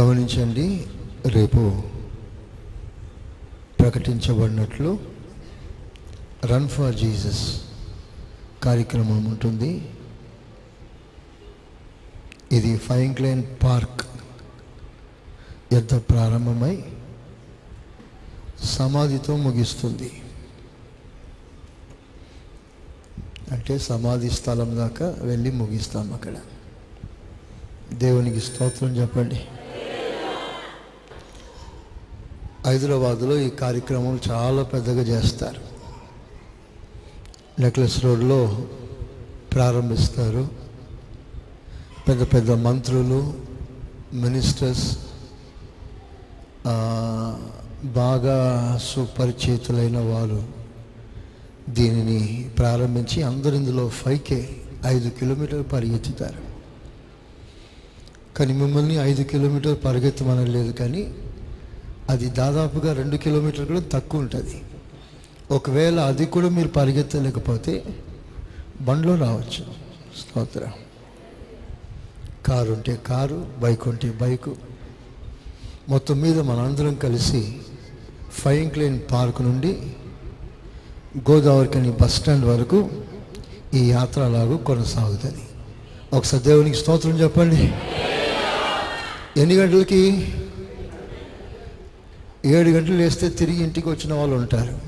గమనించండి రేపు ప్రకటించబడినట్లు run for Jesus కార్యక్రమం ఉంటుంది. ఇది ఫైంక్లైన్ పార్క్ ఎంత ప్రారంభమై సమాధితో ముగిస్తుంది. అంటే సమాధి స్థలం దాకా వెళ్ళి ముగిస్తాం అక్కడ. దేవునికి స్తోత్రం చెప్పండి. హైదరాబాద్లో ఈ కార్యక్రమం చాలా పెద్దగా చేస్తారు. నెక్లెస్ రోడ్లో ప్రారంభిస్తారు. పెద్ద పెద్ద మంత్రులు మినిస్టర్స్ బాగా సుపరిచితులైన వారు దీనిని ప్రారంభించి అందరు ఇందులో ఫైవ్కే ఐదు కిలోమీటర్లు పరిగెత్తుతారు. కానీ మిమ్మల్ని ఐదు కిలోమీటర్లు పరిగెత్తమనలేదు కానీ అది దాదాపుగా రెండు కిలోమీటర్లు కూడా తక్కువ ఉంటుంది. ఒకవేళ అది కూడా మీరు పరిగెత్తలేకపోతే బండ్లో రావచ్చు. స్తోత్ర. కారు ఉంటే కారు బైక్ ఉంటే బైకు. మొత్తం మీద మనందరం కలిసి ఫైంక్లైన్ పార్క్ నుండి గోదావరికని బస్ స్టాండ్ వరకు ఈ యాత్ర లాగా కొనసాగుతుంది. ఒకసారి దేవునికి స్తోత్రం చెప్పండి. ఎన్ని గంటలకి? ఏడు గంటలు వేస్తే తిరిగి ఇంటికి వచ్చిన వాళ్ళు ఉంటారు.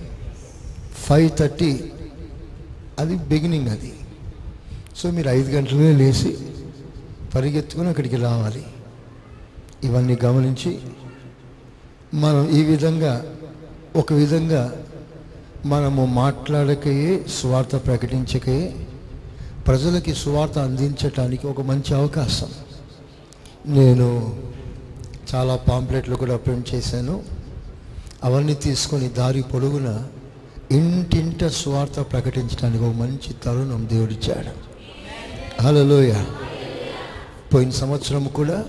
ఫైవ్ థర్టీ అది బిగినింగ్ అది. సో మీరు ఐదు గంటలనే లేచి పరిగెత్తుకుని అక్కడికి రావాలి. ఇవన్నీ గమనించి మనం ఈ విధంగా ఒక విధంగా మనము మాట్లాడకయే స్వార్థ ప్రకటించకయే ప్రజలకి సువార్త అందించటానికి ఒక మంచి అవకాశం. నేను చాలా పాంప్లెట్లు కూడా ప్రింట్ చేశాను. అవన్నీ తీసుకొని దారి పొడుగున ఇంటింట స్వార్థ ప్రకటించడానికి ఒక మంచి తరుణం దేవుడిచ్చాడు. హలోయ పోయిన సంవత్సరం కూడా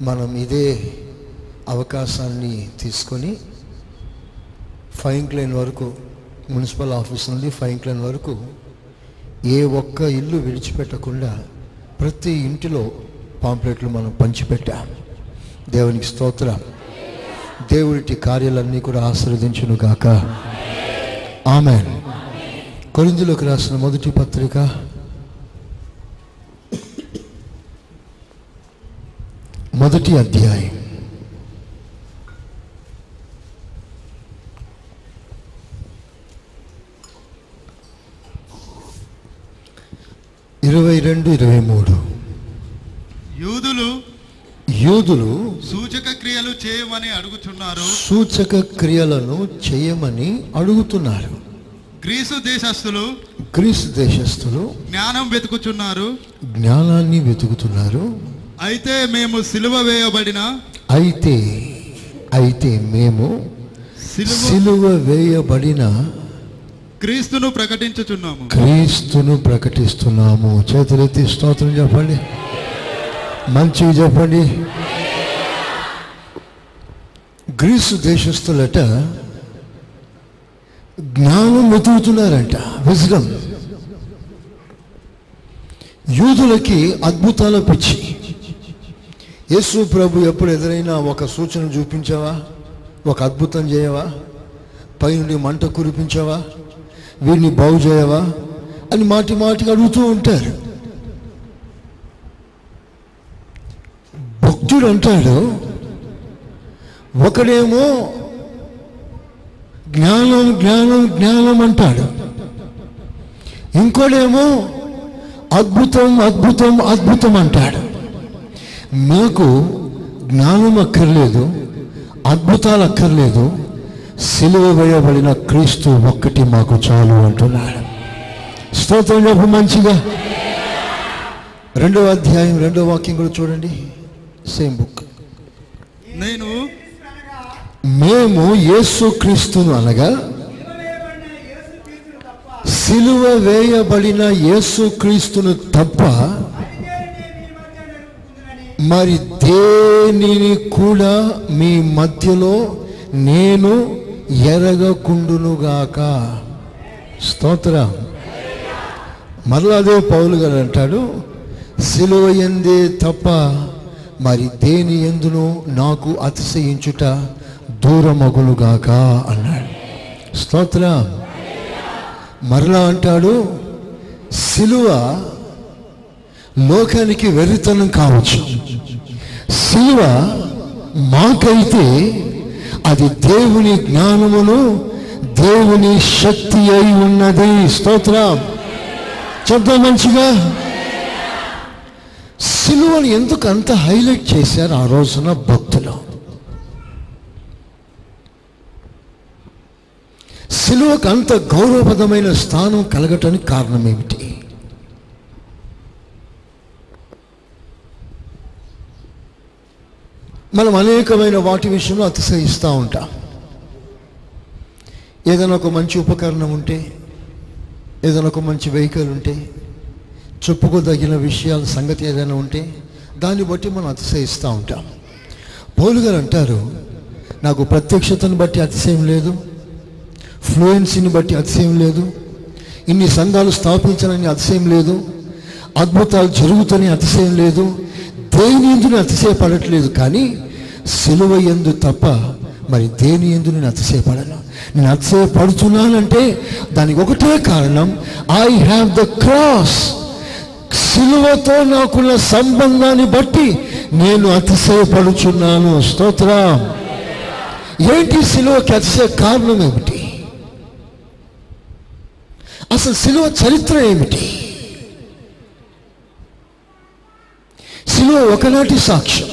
మనం ఇదే అవకాశాన్ని తీసుకొని ఫైంక్లైన్ వరకు మున్సిపల్ ఆఫీస్ నుండి ఫైంక్లైన్ వరకు ఏ ఒక్క ఇల్లు విడిచిపెట్టకుండా ప్రతి ఇంటిలో పాంప్లెట్లు మనం పంచిపెట్టాం. దేవునికి స్తోత్రం. దేవుడి కార్యాలన్నీ కూడా ఆశీర్వదించును గాక ఆమె కొరిందులోకి రాసిన మొదటి పత్రిక. మొదటి అధ్యాయం. ఇరవై రెండు ఇరవై మూడు. యూదులు యూదులు సూచక క్రియలు చేయమని అడుగుచున్నారు సూచక క్రియలను చేయమని అడుగుతున్నారు. గ్రీసు దేశస్థులు గ్రీసు దేశస్థులు జ్ఞానం వెతుకుచున్నారు జ్ఞానాన్ని వెతుకుతున్నారు. అయితే మేము సిలువ వేయబడిన అయితే అయితే మేము సిలువ వేయబడిన క్రీస్తును ప్రకటించుచున్నాము. క్రీస్తును ప్రకటిస్తున్నాము. చేతులెత్తి స్తోత్రం చెప్పండి. మంచివి చెప్పండి. గ్రీసు దేశస్తులట జ్ఞానం వెతుకుతున్నారంట. విజ్డమ్. యూదులకి అద్భుతాల పిచ్చి. యేసు ప్రభు ఎప్పుడు ఎదురైనా ఒక సూచన చూపించావా? ఒక అద్భుతం చేయవా? పైనుండి మంట కురిపించావా? వీడిని బాగు చేయవా అని మాటి మాటికి అడుగుతూ ఉంటారు. భక్తుడు అంటాడు ఒకడేమో జ్ఞానం జ్ఞానం జ్ఞానం అంటాడు. ఇంకోడేమో అద్భుతం అద్భుతం అద్భుతం అంటాడు. నాకు జ్ఞానం అక్కర్లేదు అద్భుతాలు అక్కర్లేదు సిలువ వేయబడిన క్రీస్తు ఒక్కటి మాకు చాలు అంటున్నాడు. స్తోత్రం చెప్పు మంచిగా. రెండవ అధ్యాయం రెండవ వాక్యం కూడా చూడండి. సేమ్ బుక్ నేను మేము యేసు క్రీస్తును అనగా సిలువ వేయబడిన యేసు క్రీస్తును తప్ప మరి దేనిని కూడా మీ మధ్యలో నేను ఎరగకుండునుగాక. స్తోత్రం. మరలా అదే పౌలు గారు అంటాడు సిలువ ఎందే తప్ప మరి దేని ఎందును నాకు అతిశయించుట దూరమగులుగాక అన్నాడు. స్తోత్రం. మరలా అంటాడు సిలువ లోకానికి వెర్రితనం కావచ్చు. సిలువ మాకైతే అది దేవుని జ్ఞానమును దేవుని శక్తి అయి ఉన్నది. స్తోత్రం. చెప్తా మంచిగా. సిలువను ఎందుకు అంత హైలైట్ చేశారు ఆ రోజున భక్తులు? సిలువకు అంత గౌరవప్రదమైన స్థానం కలగటానికి కారణం ఏమిటి? మనం అనేకమైన వాటి విషయంలో అతిశయిస్తూ ఉంటాం. ఏదైనా ఒక మంచి ఉపకరణం ఉంటే ఏదైనా ఒక మంచి వెహికల్ ఉంటే చెప్పుకోదగిన విషయాల సంగతి ఏదైనా ఉంటే దాన్ని బట్టి మనం అతిశయిస్తూ ఉంటాం. పౌలు గారు అంటారు నాకు ప్రత్యక్షతను బట్టి అతిశయం లేదు ఫ్లూయెన్సీని బట్టి అతిశయం లేదు ఇన్ని సంఘాలు స్థాపించాలని అతిశయం లేదు అద్భుతాలు జరుగుతాయని అతిశయం లేదు దేని ఎందుని అతిశయపడట్లేదు కానీ సిలువ ఎందు తప్ప మరి దేని ఎందు నేను అతిశయపడను? నేను అతిశయపడుతున్నానంటే దానికి ఒకటే కారణం ఐ హ్యావ్ ద క్రాస్ సిలువతో నాకున్న సంబంధాన్ని బట్టి నేను అతిశయపడుచున్నాను. స్తోత్రం. ఏంటి సిలువకి అతిశయ కారణం ఏమిటి? అసలు సిలువ చరిత్ర ఏమిటి? సిలువ ఒకనాటి సాక్ష్యం.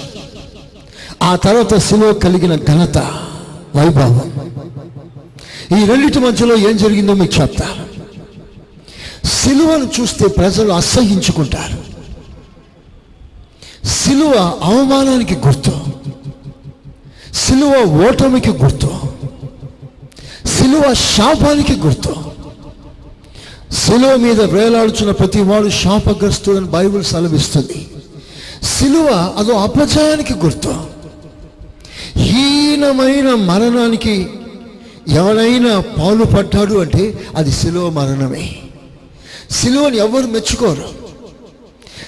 ఆ తర్వాత సిలువ కలిగిన ఘనత వైభవం. ఈ రెండింటి మధ్యలో ఏం జరిగిందో మీకు చెప్తా. సిలువను చూస్తే ప్రజలు అసహించుకుంటారు సిలువ అవమానానికి గుర్తు. సిలువ ఓటమికి గుర్తు. సిలువ శాపానికి గుర్తు. సిలువ మీద వేలాడుచున్న ప్రతి వాడు శాపగ్రస్తుడని బైబిల్ సెలవిస్తుంది. సిలువ అదో అపజయానికి గుర్తు. హీనమైన మరణానికి ఎవరైనా పాలు పడ్డాడు అంటే అది సిలువ మరణమే. సిలువని ఎవ్వరు మెచ్చుకోరు.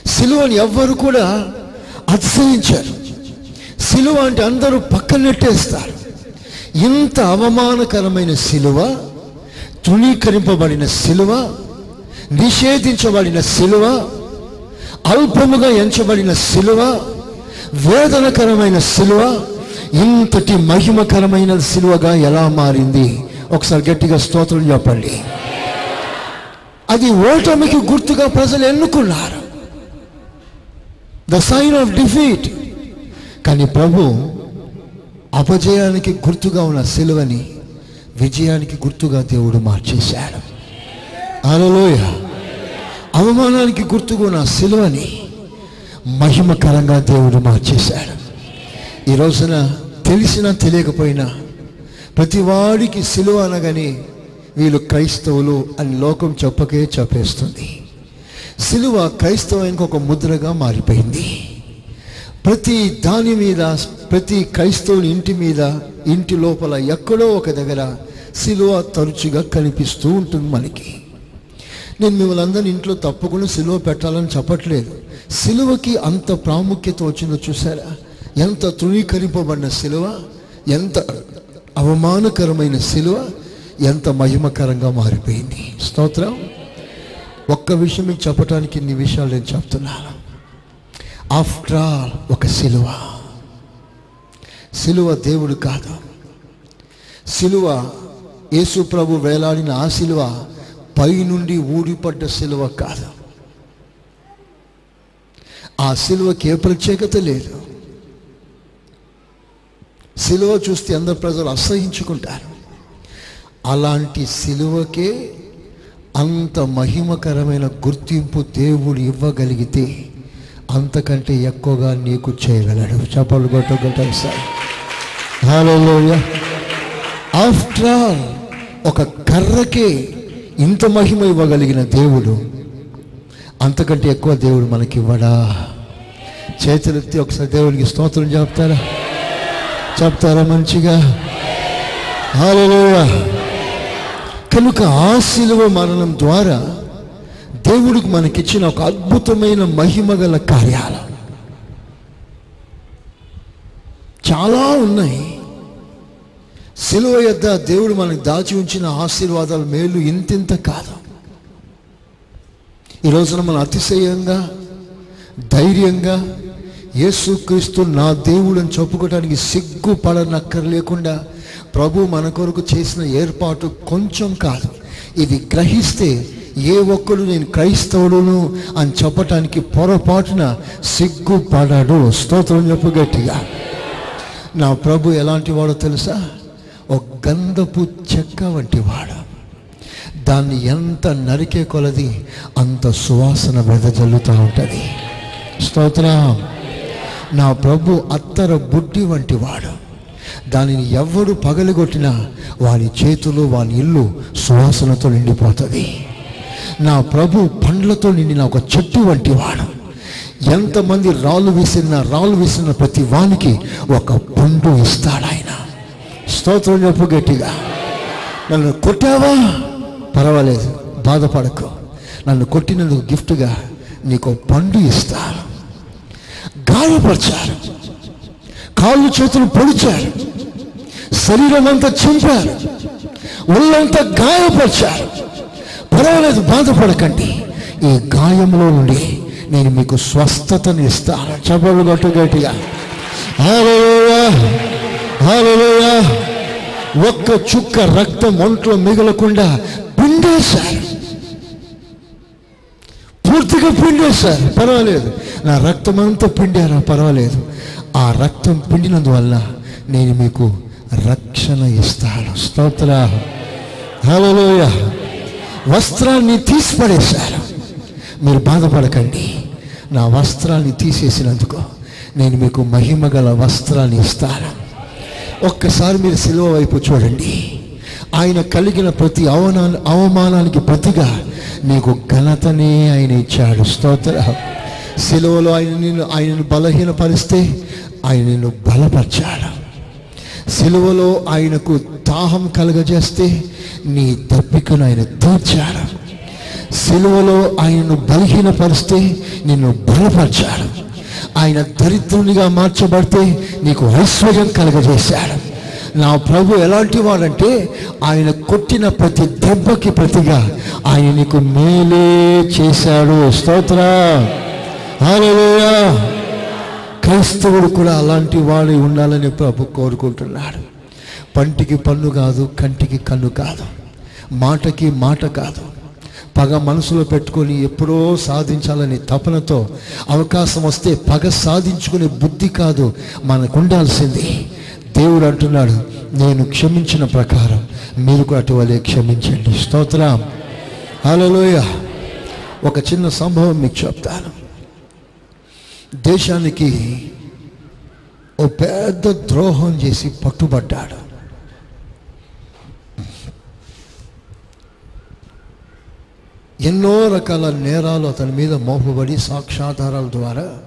సిలువని ఎవ్వరు కూడా అతిశయించారు. సిలువ అంటే అందరూ పక్కనెట్టేస్తారు. ఇంత అవమానకరమైన సిలువ తృణీకరింపబడిన సిలువ నిషేధించబడిన సిలువ అల్పముగా ఎంచబడిన సిలువ వేదనకరమైన సిలువ ఇంతటి మహిమకరమైన సిలువగా ఎలా మారింది? ఒకసారి గట్టిగా స్తోత్రం చెప్పండి. అది ఓటమికి గుర్తుగా ప్రజలు ఎన్నుకున్నారు. ద సైన్ ఆఫ్ డిఫీట్ కానీ ప్రభు అపజయానికి గుర్తుగా ఉన్న సిలువని విజయానికి గుర్తుగా దేవుడు మార్చేశాడు. అలలోయ అవమానానికి గుర్తుగా నా సిలువని మహిమకరంగా దేవుడు మార్చేశాడు. ఈ రోజున తెలిసినా తెలియకపోయినా ప్రతి వాడికి సిలువ అనగానే వీళ్ళు క్రైస్తవులు అని లోకం చెప్పకే చెప్పేస్తుంది. సిలువ క్రైస్తవానికి ఒక ముద్రగా మారిపోయింది. ప్రతి దాని మీద ప్రతి క్రైస్తవుని ఇంటి మీద ఇంటి లోపల ఎక్కడో ఒక దగ్గర సిలువ తరచుగా కనిపిస్తూ ఉంటుంది మనకి. నేను మిమ్మల్ని అందరిని ఇంట్లో తప్పకుండా సిలువ పెట్టాలని చెప్పట్లేదు. సిలువకి అంత ప్రాముఖ్యత వచ్చిందో చూసారా ఎంత తృణీకరింపబడిన సిలువ? ఎంత అవమానకరమైన సిలువ? ఎంత మహిమకరంగా మారిపోయింది. స్తోత్రం. ఒక్క విషయం మీకు చెప్పడానికి ఇన్ని విషయాలు నేను చెప్తున్నాను ఆఫ్టర్ ఆల్ ఒక సిలువ. సిలువ దేవుడు కాదు. సిలువ యేసు ప్రభు వేలాడిన ఆ సిలువ పై నుండి ఊడిపడ్డ సిలువ కాదు. ఆ సిలువకి ఏ ప్రత్యేకత లేదు. సిలువ చూస్తే అందరు ప్రజలు అసహించుకుంటారు. అలాంటి సిలువకే అంత మహిమకరమైన గుర్తింపు దేవుడు ఇవ్వగలిగితే అంతకంటే ఎక్కువగా నీకు చేయగలడు. చెప్పలు కొట్టగలుగుతారు సార్. హలోయ ఆఫ్టర్ ఆల్ ఒక కర్రకే ఇంత మహిమ ఇవ్వగలిగిన దేవుడు అంతకంటే ఎక్కువ దేవుడు మనకి ఇవ్వడా చేతులెత్తి ఒకసారి దేవుడికి స్తోత్రం చెప్తారా? చెప్తారా మంచిగా? కనుక ఆ శిలువ మరణం ద్వారా దేవుడికి మనకిచ్చిన ఒక అద్భుతమైన మహిమ గల కార్యాలు చాలా ఉన్నాయి. సిలువ యొద్ద దేవుడు మనకు దాచి ఉంచిన ఆశీర్వాదాలు మేలు ఇంతింత కాదు. ఈ రోజున మనం అతిశయంగా ధైర్యంగా యేసుక్రీస్తు నా దేవుడు అని చెప్పుకోవడానికి సిగ్గుపడనక్కర లేకుండా ప్రభు మన కొరకు చేసిన ఏర్పాటు కొంచెం కాదు. ఇది గ్రహిస్తే ఏ ఒక్కడు నేను క్రైస్తవుడును అని చెప్పటానికి పొరపాటున సిగ్గుపడాడు. స్తోత్రం చెప్పు గట్టిగా. నా ప్రభు ఎలాంటి వాడో తెలుసా? ఒక గంధపు చెక్క వంటి వాడు. దాన్ని ఎంత నరికే కొలది అంత సువాసన వెదజల్లుతూ ఉంటుంది. స్తోత్ర. నా ప్రభు అత్తర బుడ్డి వంటి వాడు. దానిని ఎవడు పగలగొట్టినా వాని చేతులు వాని ఇల్లు సువాసనతో నిండిపోతుంది. నా ప్రభు పండ్లతో నిండిన ఒక చెట్టు వంటి వాడు. ఎంతమంది రాళ్ళు విసిరిన రాళ్ళు విసిరిన ప్రతి వానికి ఒక పండు ఇస్తాడు ఆయన స్తోత్రం చెప్పు గట్టిగా. నన్ను కొట్టావా? పర్వాలేదు బాధపడకు. నన్ను కొట్టినందుకు గిఫ్ట్గా నీకు పండు ఇస్తాను. గాయపరిచారు. కాళ్ళు చేతులు పొడిచారు. శరీరం అంతా చింపారు. ఒళ్ళంతా గాయపరిచారు. పర్వాలేదు బాధపడకండి. ఈ గాయంలో నుండి నేను మీకు స్వస్థతని ఇస్తాను చెప్పలు గట్టు గట్టిగా హల్లెలూయా, ఒక్క చుక్క రక్తం ఒంట్లో మిగలకుండా పిండేశారు. పూర్తిగా పిండేశారు. పర్వాలేదు. నా రక్తం అంతా పిండారా? పర్వాలేదు. ఆ రక్తం పిండినందువల్ల నేను మీకు రక్షణ ఇస్తాను. స్తోత్ర హలోయ వస్త్రాన్ని తీసిపడేశారు. మీరు బాధపడకండి. నా వస్త్రాన్ని తీసేసినందుకు నేను మీకు మహిమ గల వస్త్రాన్ని ఇస్తాను. ఒక్కసారి మీరు సిలువ వైపు చూడండి. ఆయన కలిగిన ప్రతి అవనా అవమానానికి ప్రతిగా నీకు ఘనతనే ఆయన ఇచ్చాడు. స్తోత్ర. సిలువలో ఆయన నిన్ను ఆయనను బలహీనపరిస్తే ఆయన నిన్ను బలపరిచాడు. సిలువలో ఆయనకు దాహం కలగజేస్తే నీ దప్పికను ఆయన తీర్చాడు. సిలువలో ఆయనను బలహీనపరిస్తే నిన్ను బలపరిచాడు. ఆయన దరిద్రునిగా మార్చబడితే నీకు ఐశ్వర్యం కలగజేశాడు. నా ప్రభు ఎలాంటి వాడంటే ఆయన కొట్టిన ప్రతి దెబ్బకి ప్రతిగా ఆయన నీకు మేలే చేశాడు. స్తోత్ర. హల్లెలూయా. క్రైస్తవుడు కూడా అలాంటి వాడు ఉండాలని ప్రభు కోరుకుంటున్నాడు. పంటికి పన్ను కాదు కంటికి కన్ను కాదు. మాటకి మాట కాదు. పగ మనసులో పెట్టుకొని ఎప్పుడో సాధించాలని తపనతో అవకాశం వస్తే పగ సాధించుకునే బుద్ధి కాదు మనకు ఉండాల్సింది దేవుడు అంటున్నాడు నేను క్షమించిన ప్రకారం మీరు కూడా అటువలే క్షమించండి. స్తోత్రం. హలోయ ఒక చిన్న సంభవం మీకు చెప్తాను. దేశానికి ఓ పెద్ద ద్రోహం చేసి పట్టుబడ్డాడు. ఎన్నో రకాల నేరాలు అతని మీద మోపబడి సాక్ష్యాధారాల ద్వారా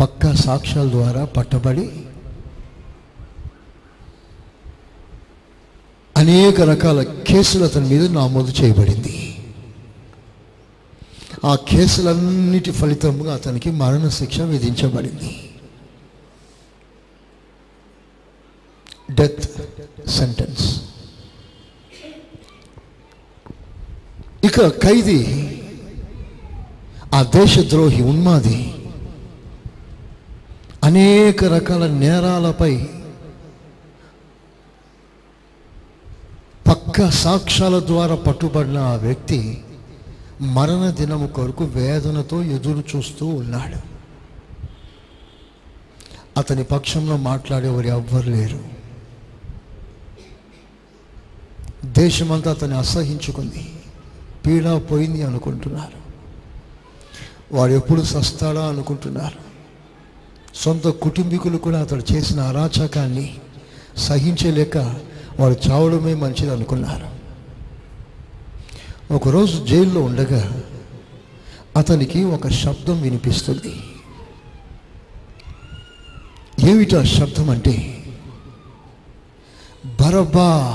పక్కా సాక్ష్యాల ద్వారా పట్టబడి అనేక రకాల కేసులు అతని మీద నమోదు చేయబడింది. ఆ కేసులన్నిటి ఫలితంగా అతనికి మరణశిక్ష విధించబడింది. డెత్ సెంటెన్స్ ఇక ఖైదీ ఆ దేశద్రోహి ఉన్మాది అనేక రకాల నేరాలపై పక్క సాక్ష్యాల ద్వారా పట్టుబడిన ఆ వ్యక్తి మరణ దినము కొరకు వేదనతో ఎదురు చూస్తూ ఉన్నాడు. అతని పక్షంలో మాట్లాడేవారు ఎవ్వరు లేరు. దేశమంతా అతన్ని అసహించుకుంది. పీడ పోయింది అనుకుంటున్నారు. వాడు ఎప్పుడు సస్తాడా అనుకుంటున్నారు. సొంత కుటుంబీకులు కూడా అతడు చేసిన అరాచకాన్ని సహించలేక వాడు చావడమే మంచిది అనుకున్నారు. ఒకరోజు జైల్లో ఉండగా అతనికి ఒక శబ్దం వినిపిస్తుంది. ఏమిటా శబ్దం అంటే? బరబ్బా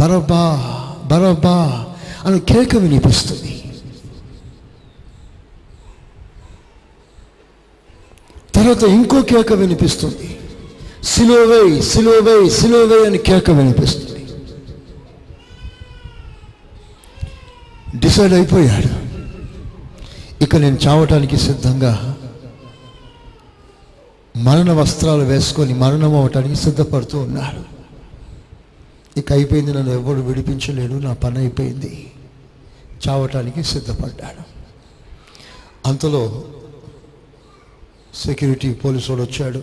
బరబా బరబ్బా అని కేక వినిపిస్తుంది. తర్వాత ఇంకో కేక వినిపిస్తుంది. సిలోవై సిలోవై సిలోవై అని కేక వినిపిస్తుంది. డిసైడ్ అయిపోయాడు. ఇక నేను చావటానికి సిద్ధంగా మరణ వస్త్రాలు వేసుకొని మరణం అవటానికి సిద్ధపడుతూ ఉన్నాడు. ఇక అయిపోయింది నన్ను ఎవరు విడిపించలేడు నా పని అయిపోయింది. చావటానికి సిద్ధపడ్డాడు. అంతలో సెక్యూరిటీ పోలీసుడు వచ్చాడు.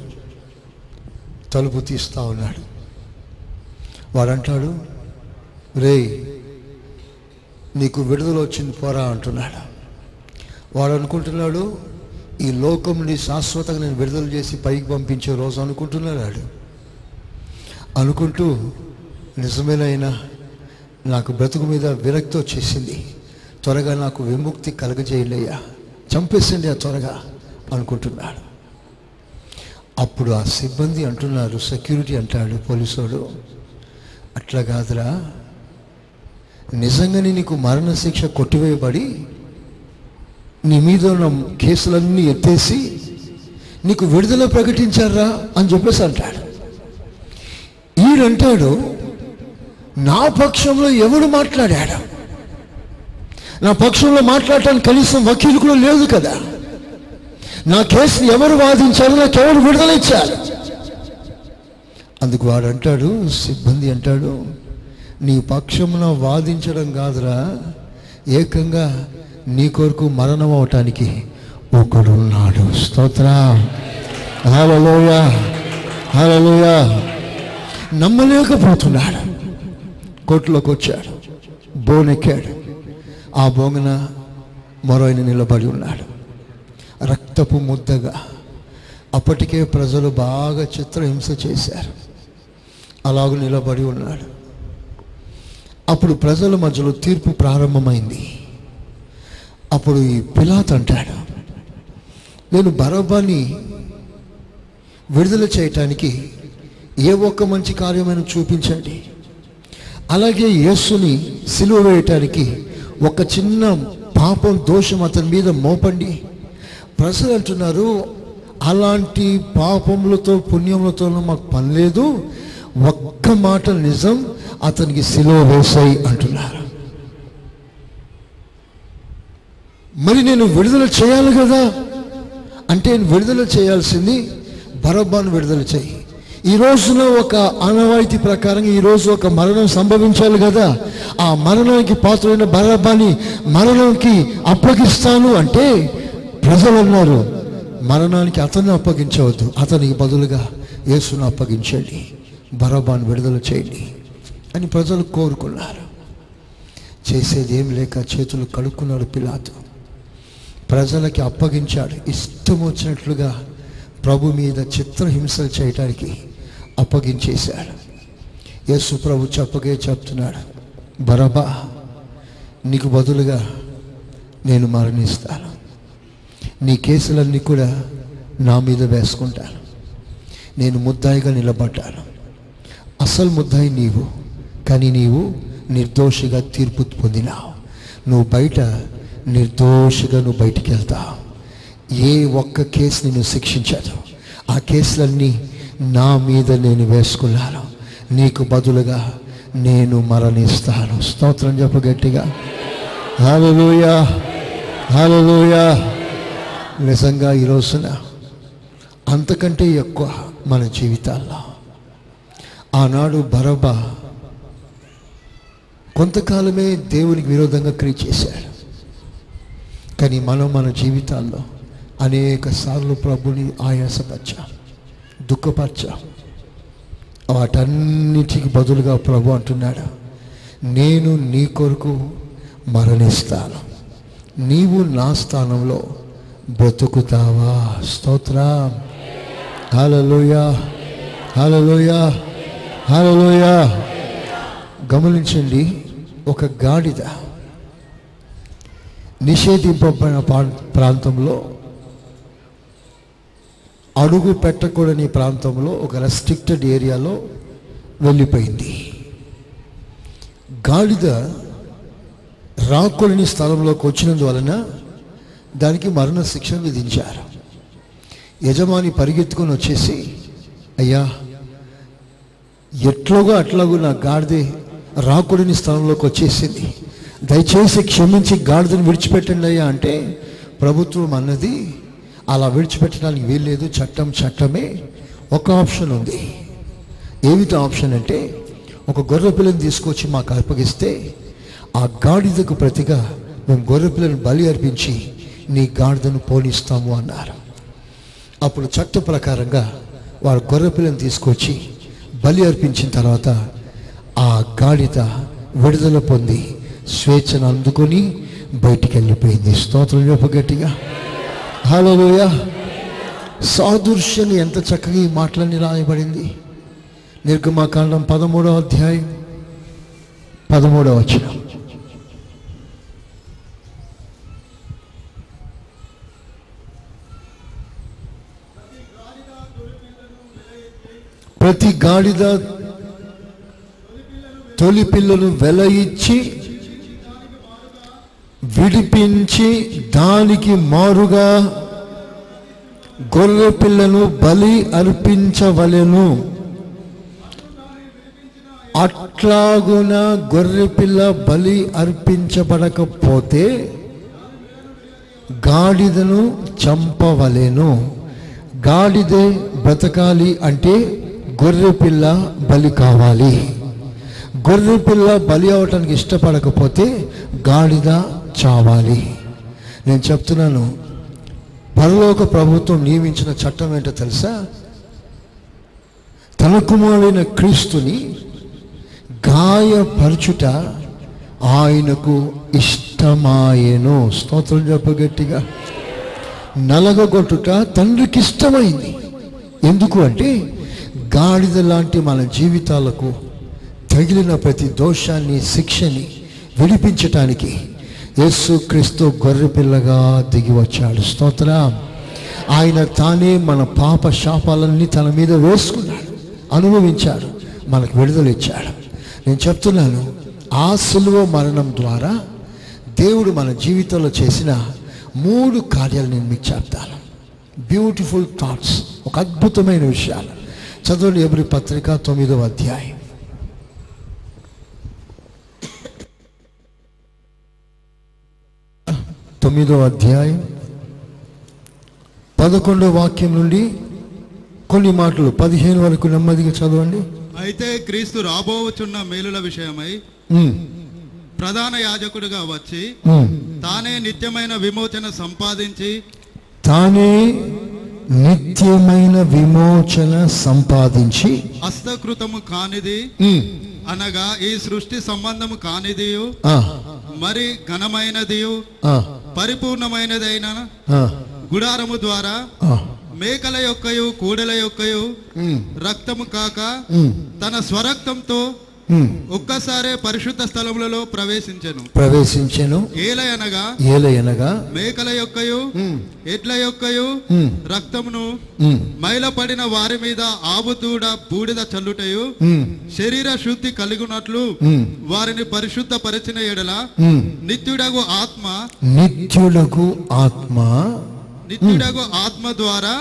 తలుపు తీస్తా ఉన్నాడు. వాడంటాడు రేయ్ నీకు విడుదల వచ్చింది పోరా అంటున్నాడు. వాడు అనుకుంటున్నాడు ఈ లోకంని శాశ్వతంగా నేను విడుదల చేసి పైకి పంపించే రోజు అనుకుంటున్నాడు వాడు. అనుకుంటూ నిజమేనైనా నాకు బ్రతుకు మీద విరక్తి వచ్చేసింది. త్వరగా నాకు విముక్తి కలగజేయలేయా చంపేసిండి ఆ త్వరగా అనుకుంటున్నాడు. అప్పుడు ఆ సిబ్బంది అంటున్నారు సెక్యూరిటీ అంటాడు పోలీసుడు. అట్లా కాదురా నిజంగానే నీకు మరణశిక్ష కొట్టివేయబడి నీ మీద ఉన్న కేసులన్నీ ఎత్తేసి నీకు విడుదల ప్రకటించారా? అని చెప్పేసి అంటాడు. ఈడంటాడు నా పక్షంలో ఎవడు మాట్లాడాడు? నా పక్షంలో మాట్లాడటానికి కనీసం వకీలు కూడా లేదు కదా. నా కేసుని ఎవరు వాదించారు? నాకు ఎవరు విడుదల ఇచ్చారు? అందుకు వాడు అంటాడు సిబ్బంది అంటాడు నీ పక్షమున వాదించడం కాదురా. ఏకంగా నీ కొరకు మరణం అవటానికి ఒకడు ఉన్నాడు స్తోత్ర హలోయ నమ్మలేకపోతున్నాడు. కోర్టులోకి వచ్చాడు బోనెక్కాడు. ఆ బొంగన మరో ఆయన నిలబడి ఉన్నాడు. రక్తపు ముద్దగా. అప్పటికే ప్రజలు బాగా చిత్రహింస చేశారు. అలాగ నిలబడి ఉన్నాడు. అప్పుడు ప్రజల మధ్యలో తీర్పు ప్రారంభమైంది. అప్పుడు ఈ పిలాత్ అంటాడు నేను బరబాని విడుదల చేయటానికి ఏ ఒక్క మంచి కార్యమైన చూపించండి. అలాగే యేసుని సిలువ వేయటానికి ఒక చిన్న పాపం దోషం అతని మీద మోపండి. ప్రజలు అంటున్నారు అలాంటి పాపములతో పుణ్యములతోనూ మాకు పని లేదు. ఒక్క మాట నిజం అతనికి సిలువ వేసాయి అంటున్నారు. మరి నేను విడుదల చేయాలి కదా? అంటే నేను విడుదల చేయాల్సింది బరబ్బాను విడుదల చేయి. ఈ రోజున ఒక ఆనవాయితీ ప్రకారం ఈరోజు ఒక మరణం సంభవించాలి కదా? ఆ మరణానికి పాత్రైన బరబాని మరణంకి అప్పగిస్తాను అంటే ప్రజలు అన్నారు మరణానికి అతన్ని అప్పగించవద్దు. అతనికి బదులుగా యేసును అప్పగించండి. బరబాను విడుదల చేయండి అని ప్రజలు కోరుకున్నారు. చేసేది ఏం లేక చేతులు కడుక్కున్నాడు పిలాతు. ప్రజలకి అప్పగించాడు. ఇష్టం వచ్చినట్లుగా ప్రభు మీద చిత్రహింసలు చేయటానికి అప్పగించేశాడు యేసు ప్రభు చెప్పగే చెప్తున్నాడు బరబా నీకు బదులుగా నేను మరణిస్తాను. నీ కేసులన్నీ కూడా నా మీద వేసుకుంటాను. నేను ముద్దాయిగా నిలబడ్డాను. అసలు ముద్దాయి నీవు కానీ నీవు నిర్దోషిగా తీర్పు పొందినావు. నువ్వు బయట నిర్దోషిగా నువ్వు బయటికి వెళ్తావు. ఏ ఒక్క కేసు నిన్ను శిక్షించదు. ఆ కేసులన్నీ నా మీద నేను వేసుకున్నాను. నీకు బదులుగా నేను మరణిస్తాను. స్తోత్రం చెప్పు గట్టిగా. హాలలోయా హాలలోయా నిజంగా ఈ రోజున అంతకంటే ఎక్కువ మన జీవితాల్లో ఆనాడు బరబ కొంతకాలమే దేవునికి విరోధంగా క్రియ చేశాడు. కానీ మనం మన జీవితాల్లో అనేక సార్లు ప్రభుని ఆయాసపరిచాం. దుఃఖపరిచాం. వాటన్నిటికి బదులుగా ప్రభు అంటున్నాడు నేను నీ కొరకు మరణిస్తాను. నీవు నా స్థానంలో బ్రతుకుతావా? స్తోత్ర. హలలోయ హలలోయ హలలోయ గమనించండి ఒక గాడిద నిషేధింపబడిన ప్రాంతంలో అడుగు పెట్టకూడని ప్రాంతంలో ఒక రెస్ట్రిక్టెడ్ ఏరియాలో వెళ్ళిపోయింది. గాడిద రాకూడని స్థలంలోకి వచ్చినందువలన దానికి మరణ శిక్ష విధించారు. యజమాని పరిగెత్తుకొని వచ్చేసి అయ్యా ఎట్లాగో అట్లాగో నా గాడిదే రాకుడిని స్థలంలోకి వచ్చేసింది? దయచేసి క్షమించి గాడిదని విడిచిపెట్టండి అయ్యా అంటే ప్రభుత్వం అన్నది అలా విడిచిపెట్టడానికి వీల్లేదు. చట్టం చట్టమే ఒక ఆప్షన్ ఉంది. ఏమిటి ఆప్షన్ అంటే ఒక గొర్రె పిల్లని తీసుకొచ్చి మాకు అప్పగిస్తే ఆ గాడిదకు ప్రతిగా మేము గొర్రె పిల్లని బలి అర్పించి నీ గాడిదను పోనిస్తాము అన్నారు. అప్పుడు చట్ట ప్రకారంగా వారు గొర్రె పిల్లని తీసుకొచ్చి బలి అర్పించిన తర్వాత ఆ గాడిద విడుదల పొంది స్వేచ్ఛను అందుకొని బయటికి వెళ్ళిపోయింది. స్తోత్రం చెప్పగట్టిగా గట్టిగా. హలోయ సాదృశ్యం ఎంత చక్కగా ఈ మాటలన్నీ రాయబడింది. నిర్గమాకాండం పదమూడవ అధ్యాయం పదమూడవ వచ్చిన ప్రతి గాడిద తొలి పిల్లను వెల ఇచ్చి విడిపించి దానికి మారుగా గొర్రె పిల్లను బలి అర్పించవలెను. అట్లాగున గొర్రె పిల్ల బలి అర్పించబడకపోతే గాడిదను చంపవలెను. గాడిదే బ్రతకాలి అంటే గొర్రె పిల్ల బలి కావాలి. గొర్రె పిల్ల బలి అవటానికి ఇష్టపడకపోతే గాడిద చావాలి. నేను చెప్తున్నాను పరలోక ప్రభుత్వం నియమించిన చట్టం ఏంటో తెలుసా? తన కుమారుడైన క్రీస్తుని గాయపరచుట ఆయనకు ఇష్టమాయను. స్తోత్రం చెప్పగట్టిగా నలగొట్టుట నలగగొట్టుట తండ్రికి ఇష్టమైంది. ఎందుకు అంటే గాడిద లాంటి మన జీవితాలకు తగిలిన ప్రతి దోషాన్ని శిక్షని విడిపించటానికి యేసు క్రీస్తు గొర్రెపిల్లగా దిగి వచ్చాడు. స్తోత్ర. ఆయన తానే మన పాప శాపాలన్నీ తన మీద వేసుకున్నాడు. అనుభవించాడు. మనకు విడుదల ఇచ్చాడు. నేను చెప్తున్నాను ఆ సులువ మరణం ద్వారా దేవుడు మన జీవితంలో చేసిన మూడు కార్యాలు నేను మీకు చెప్తాను. బ్యూటిఫుల్ థాట్స్ ఒక అద్భుతమైన విషయాలు. చదవండి ఎవరి పత్రిక తొమ్మిదవ అధ్యాయం. తొమ్మిదవ అధ్యాయం పదకొండవ వాక్యం నుండి కొన్ని మాటలు. పదిహేను వరకు నెమ్మదిగా చదవండి. అయితే క్రీస్తు రాబోవచున్న మేలుల విషయమై ప్రధాన యాజకుడిగా వచ్చి. తానే నిత్యమైన విమోచన సంపాదించి తానే నిత్యమైన విమోచన సంపాదించి హస్తకృతము కానిది అనగా ఈ సృష్టి సంబంధము కానిదియు ఆ, మరి ఘనమైనదియు ఆ, పరిపూర్ణమైనదైన గుడారము ద్వారా. మేకల యొక్కయు కూడల యొక్కయు రక్తము కాక తన స్వరక్తంతో. ఒక్కసారే పరిశుద్ధ స్థలములలో ప్రవేశించెను. ప్రవేశించెను. ఏలయనగా ఏలయనగా. మేకల యొక్కయు ఉమ్, ఎడ్ల యొక్కయు ఉమ్, రక్తమును మైలపడిన వారి మీద ఆబుతూడ బూడిద చల్లుటయు శరీర శుద్ధి కలిగినట్లు వారిని పరిశుద్ధ పరిచిన ఎడల. నిత్యుడగు ఆత్మ నిత్యుడకు ఆత్మ. నిత్యుడగు ఆత్మ ద్వారా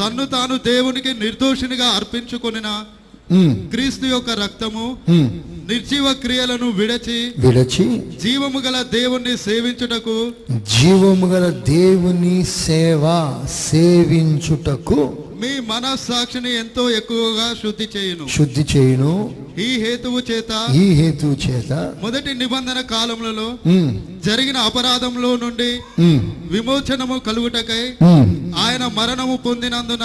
తన్ను తాను దేవునికి నిర్దోషినిగా అర్పించుకొనిన ఉమ్, క్రీస్తు యొక్క రక్తము ఉమ్. నిర్జీవ క్రియలను విడచి విడచి జీవము గల దేవుణ్ణి సేవించుటకు జీవము గల దేవుని సేవ సేవించుటకు మీ మనస్సాక్షిని ఎంతో ఎక్కువగా శుద్ధి చేయును. శుద్ధి చేయును. ఈ హేతువు చేత ఈ హేతు చేత మొదటి నిబంధన కాలములలో ఉమ్, జరిగిన అపరాధంలో నుండి విమోచనము కలుగుటకై ఆయన మరణము పొందినందున.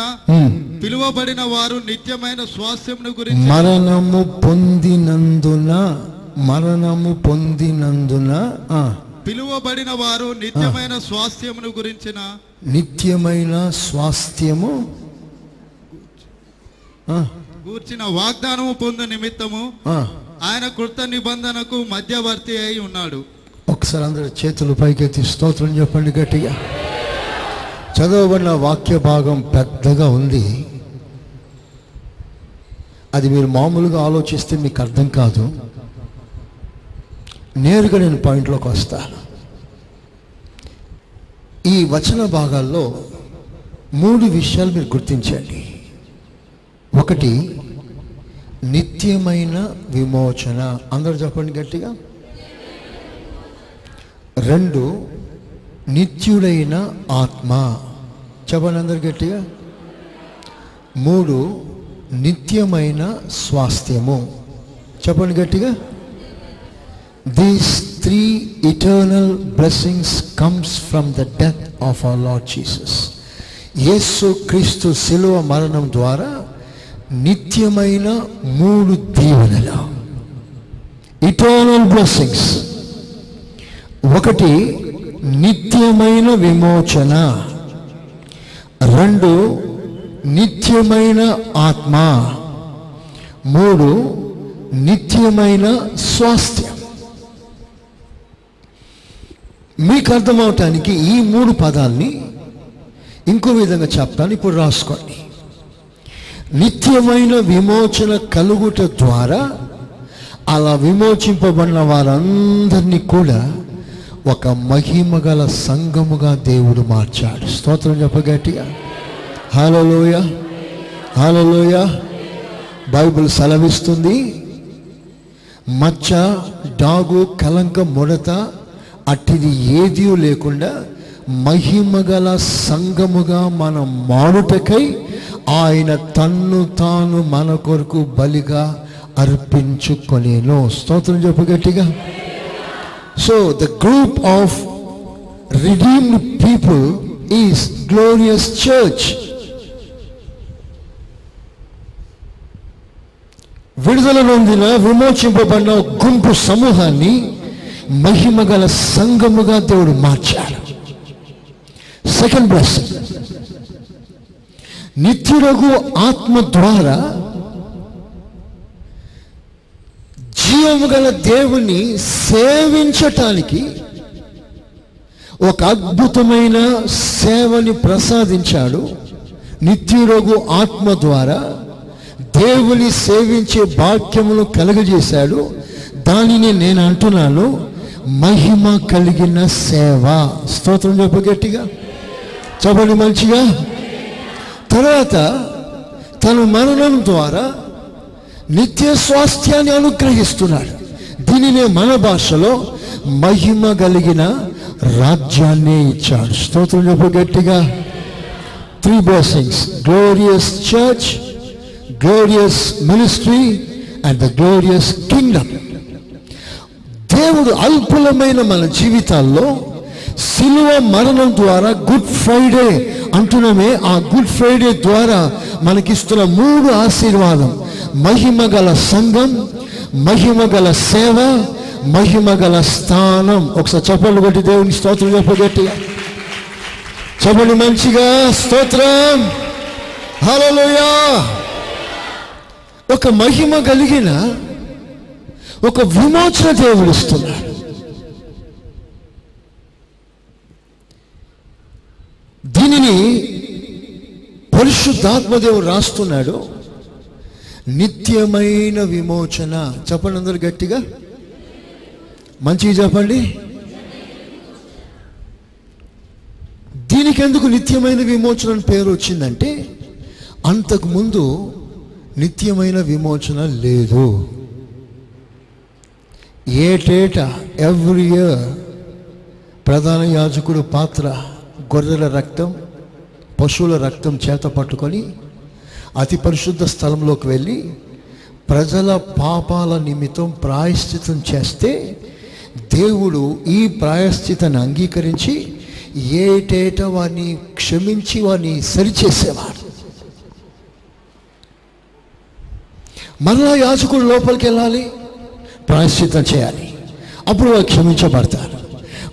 పిలువబడిన వారు నిత్యమైన స్వాస్థ్యమును గురించి మరణము పొందినందున మరణము పొందినందున పిలువబడిన వారు నిత్యమైన స్వాస్థ్యమును గురించిన నిత్యమైన స్వాస్థ్యము ఆ, గూర్చిన వాగ్దానము పొందు నిమిత్తము. ఆయన కృత నిబంధనకు మధ్యవర్తి అయి ఉన్నాడు. ఒకసారి అందరు చేతులు పైకెత్తి స్తోత్రం చెప్పండి గట్టిగా. చదవబడిన వాక్య భాగం పెద్దగా ఉంది. అది మీరు మామూలుగా ఆలోచిస్తే మీకు అర్థం కాదు. నేరుగా నేను పాయింట్లోకి వస్తాను ఈ వచన భాగాల్లో మూడు విషయాలు మీరు గుర్తించండి. ఒకటి నిత్యమైన విమోచన. అందరూ చెప్పండి గట్టిగా. రెండు నిత్యుడైన ఆత్మ. చెప్పండి అందరు గట్టిగా. మూడు నిత్యమైన స్వాస్థ్యము. చెప్పండి గట్టిగా. These three eternal blessings comes from the death of our lord Jesus. Yesu Kristu శిలువ మరణం ద్వారా నిత్యమైన మూడు దీవెనలు. ఇటర్నల్ బ్లెస్సింగ్స్ ఒకటి నిత్యమైన విమోచన. రెండు నిత్యమైన ఆత్మ. మూడు నిత్యమైన స్వాస్థ్యం. మీకు అర్థమవటానికి ఈ మూడు పదాల్ని ఇంకో విధంగా చెప్తాను. ఇప్పుడు రాసుకోండి. నిత్యమైన విమోచన కలుగుట ద్వారా అలా విమోచింపబడిన వారందరినీ కూడా ఒక మహిమ గల సంఘముగా దేవుడు మార్చాడు. స్తోత్రం చెప్పగట్టిగా హలోయ హలోయ బైబిల్ సెలవిస్తుంది. మచ్చ డాగు కలంక ముడత అట్టిది ఏదీ లేకుండా మహిమగల సంఘముగా మనం మానుటకై ఆయన తన్ను తాను మన కొరకు బలిగా అర్పించుకొనేను. స్తోత్రం చెప్పు గట్టిగా. So the group of redeemed people is glorious church విడుదల నొందిన విమోచింపబడిన గుంపు సమూహాన్ని మహిమగల సంఘముగా దేవుడు మార్చాడు. సెకండ్ బ్లెస్సింగ్ నిత్యుడగు ఆత్మ ద్వారా జీవము గల దేవుని సేవించటానికి ఒక అద్భుతమైన సేవని ప్రసాదించాడు నిత్యుడగు ఆత్మ ద్వారా దేవుని సేవించే భాగ్యమును కలుగజేశాడు దానిని నేను అంటున్నాను మహిమ కలిగిన సేవ స్తోత్రం చెప్పగట్టిగా చెప్పండి మంచిగా తర్వాత తన మరణం ద్వారా నిత్య స్వాస్థ్యాన్ని అనుగ్రహిస్తున్నాడు. దీనినే మన భాషలో మహిమ కలిగిన రాజ్యాన్ని ఇచ్చాడు. స్తోత్రం చెప్పు గట్టిగా. Three blessings glorious church glorious ministry and the glorious kingdom దేవుడు అల్పులమైన మన జీవితాల్లో సిలువ మరణం ద్వారా గుడ్ ఫ్రైడే అంటున్నామే. ఆ గుడ్ ఫ్రైడే ద్వారా మనకిస్తున్న మూడు ఆశీర్వాదం. మహిమ గల సంఘం మహిమ గల సేవ మహిమ గల స్థానం. ఒకసారి చెప్పండి కొట్టి దేవుని స్తోత్రం చెప్పగట్టి. చెప్పండి మంచిగా స్తోత్రం. హలోయా ఒక మహిమ కలిగిన ఒక విమోచన దేవుడు ఇస్తున్నాడు. దీనిని పరిశుద్ధాత్మదేవుడు రాస్తున్నాడు. నిత్యమైన విమోచన. చెప్పండి అందరు గట్టిగా. మంచిగా చెప్పండి. దీనికి ఎందుకు నిత్యమైన విమోచన అని పేరు వచ్చిందంటే అంతకుముందు నిత్యమైన విమోచన లేదు. ఏటేటా ఎవ్రీ ఇయర్ ప్రధాన యాజకుడు పాత్ర గొర్రెల రక్తం పశువుల రక్తం చేత పట్టుకొని అతి పరిశుద్ధ స్థలంలోకి వెళ్ళి ప్రజల పాపాల నిమిత్తం ప్రాయశ్చితం చేస్తే దేవుడు ఈ ప్రాయశ్చితను అంగీకరించి ఏటేట వాని క్షమించి వారిని సరిచేసేవాడు. మరలా యాజకుడు లోపలికి వెళ్ళాలి ప్రాయశ్చితం చేయాలి. అప్పుడు వారు క్షమించబడతారు.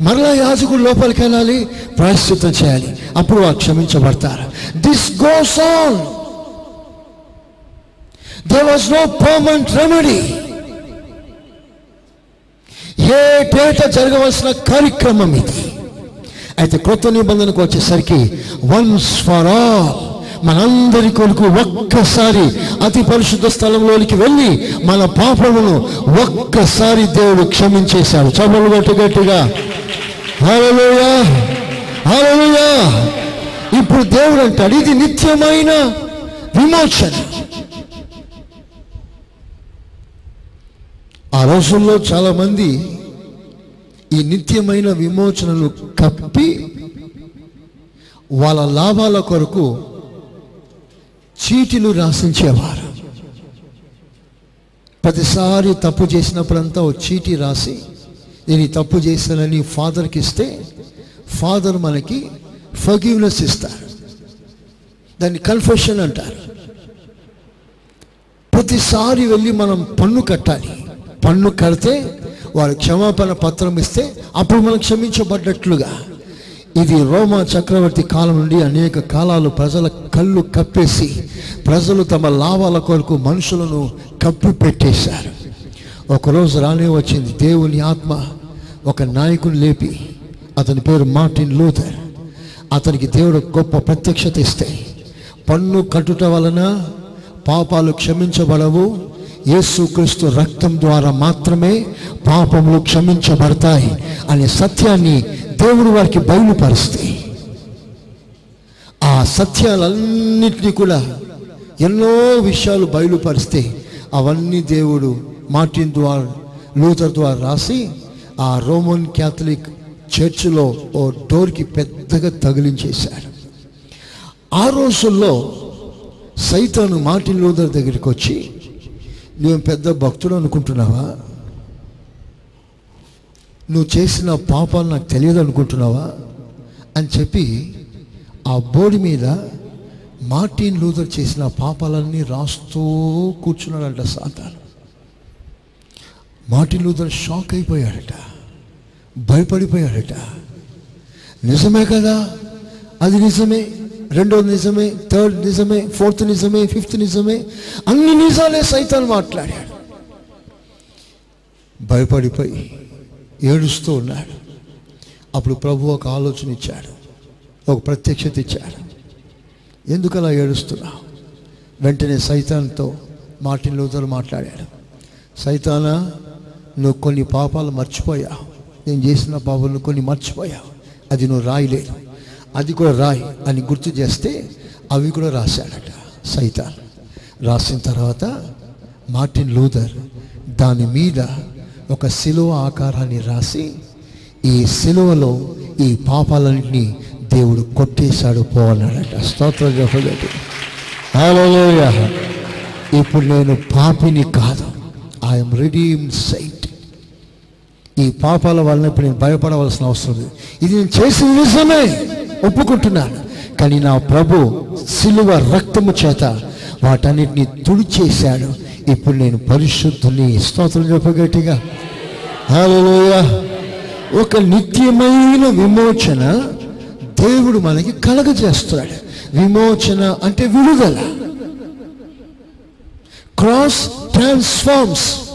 మరలా యాజకుడు లోపలికి వెళ్ళాలి ప్రాయశ్చిత్తం చేయాలి. అప్పుడు వారు క్షమించబడతారు. This goes on they was no permanent remedy ఏ పేట జరగవలసిన కార్యక్రమం ఇది. అయితే కొత్త నిబంధనకు వచ్చేసరికి వన్స్ ఫర్ ఆల్ మనందరి కొరకు ఒక్కసారి అతి పరిశుద్ధ స్థలంలోనికి వెళ్ళి మన పాపమును ఒక్కసారి దేవుడు క్షమించేశాడు. చమలు గట్టి గట్టిగా హల్లెలూయా. ఇప్పుడు ఇప్పుడు దేవుడు అంటాడు ఇది నిత్యమైన విమోచన. ఆ రోజుల్లో చాలా మంది ఈ నిత్యమైన విమోచనను కప్పి వాళ్ళ లాభాల కొరకు చీటీలు రాసించేవారు. ప్రతిసారి తప్పు చేసినప్పుడంతా ఓ చీటీ రాసి నేను ఈ తప్పు చేశానని ఫాదర్కి ఇస్తే ఫాదర్ మనకి ఫర్గివ్నెస్ ఇస్తారు. దాన్ని కన్ఫెషన్ అంటారు. ప్రతిసారి వెళ్ళి మనం పన్ను కట్టాలి. పన్ను కడితే వారు క్షమాపణ పత్రం ఇస్తే అప్పుడు మనం క్షమించబడ్డట్లుగా. ఇది రోమా చక్రవర్తి కాలం నుండి అనేక కాలాలు ప్రజల కళ్ళు కప్పేసి ప్రజలు తమ లాభాల కొరకు మనుషులను కప్పి పెట్టేశారు. ఒకరోజు రానే వచ్చింది దేవుని ఆత్మ. ఒక నాయకుని లేపి అతని పేరు మార్టిన్ లూథర్. అతనికి దేవుడు గొప్ప ప్రత్యక్షత ఇస్తే. పన్ను కట్టుట వలన పాపాలు క్షమించబడవు. యేసుక్రీస్తు రక్తం ద్వారా మాత్రమే పాపములు క్షమించబడతాయి అనే సత్యాన్ని దేవుడు వారికి బయలుపరుస్తే. ఆ సత్యాలన్నింటినీ కూడా ఎన్నో విషయాలు బయలుపరిస్తే అవన్నీ దేవుడు మార్టిన్ ద్వారా లూథర్ ద్వారా రాసి ఆ రోమన్ క్యాథలిక్ చర్చిలో ఓ డోర్కి పెద్దగా తగిలించేశాడు. ఆ రోజుల్లో సైతాను మార్టిన్ లూథర్ దగ్గరికి వచ్చి నువ్వు పెద్ద భక్తుడు అనుకుంటున్నావా? నువ్వు చేసిన పాపాలు నాకు తెలియదు అనుకుంటున్నావా? అని చెప్పి ఆ బోర్డు మీద మార్టిన్ లూథర్ చేసిన పాపాలన్నీ రాస్తూ కూర్చున్నాడంట సాతాను. మార్టిన్ లూథర్ షాక్ అయిపోయాడట భయపడిపోయాడట. నిజమే కదా? అది నిజమే రెండోది నిజమే థర్డ్ నిజమే ఫోర్త్ నిజమే ఫిఫ్త్ నిజమే అన్ని నిజాలే సైతాన్ మాట్లాడాడు. భయపడిపోయి ఏడుస్తూ ఉన్నాడు. అప్పుడు ప్రభు ఒక ఆలోచన ఇచ్చాడు ఒక ప్రత్యక్షత ఇచ్చాడు. ఎందుకు అలా ఏడుస్తున్నావు? వెంటనే సైతాన్తో మార్టిన్ లూథర్ మాట్లాడాడు. సైతానా నువ్వు కొన్ని పాపాలు మర్చిపోయావు నేను చేసిన పాపాలను కొన్ని మర్చిపోయావు అది నువ్వు రాయలేదు. అది కూడా రాయి అని గుర్తు చేస్తే అవి కూడా రాశాడట సైతాన్. రాసిన తర్వాత మార్టిన్ లూథర్ దాని మీద ఒక శిలువ ఆకారాన్ని రాసి ఈ శిలువలో ఈ పాపాలన్నింటినీ దేవుడు కొట్టేశాడు పోవాలన్నాడట స్తోత్ర చెప్పగలడు ఇప్పుడు నేను పాపిని కాదు. ఐఎమ్ రెడీమ్ సైట్ ఈ పాపాల వలన ఇప్పుడు నేను భయపడవలసిన అవసరం లేదు. ఇది నేను చేసిన నిజమే. ఒప్పుకుంటున్నాను. కానీ నా ప్రభు సిలువ రక్తము చేత వాటన్నిటిని తుడిచేశాడు. ఇప్పుడు నేను పరిశుద్ధుని స్తోత్రం చెప్పగట్టిగా హలోయ ఒక నిత్యమైన విమోచన దేవుడు మనకి కలగజేస్తున్నాడు. విమోచన అంటే విడుదల. క్రాస్ ట్రాన్స్ఫార్మ్స్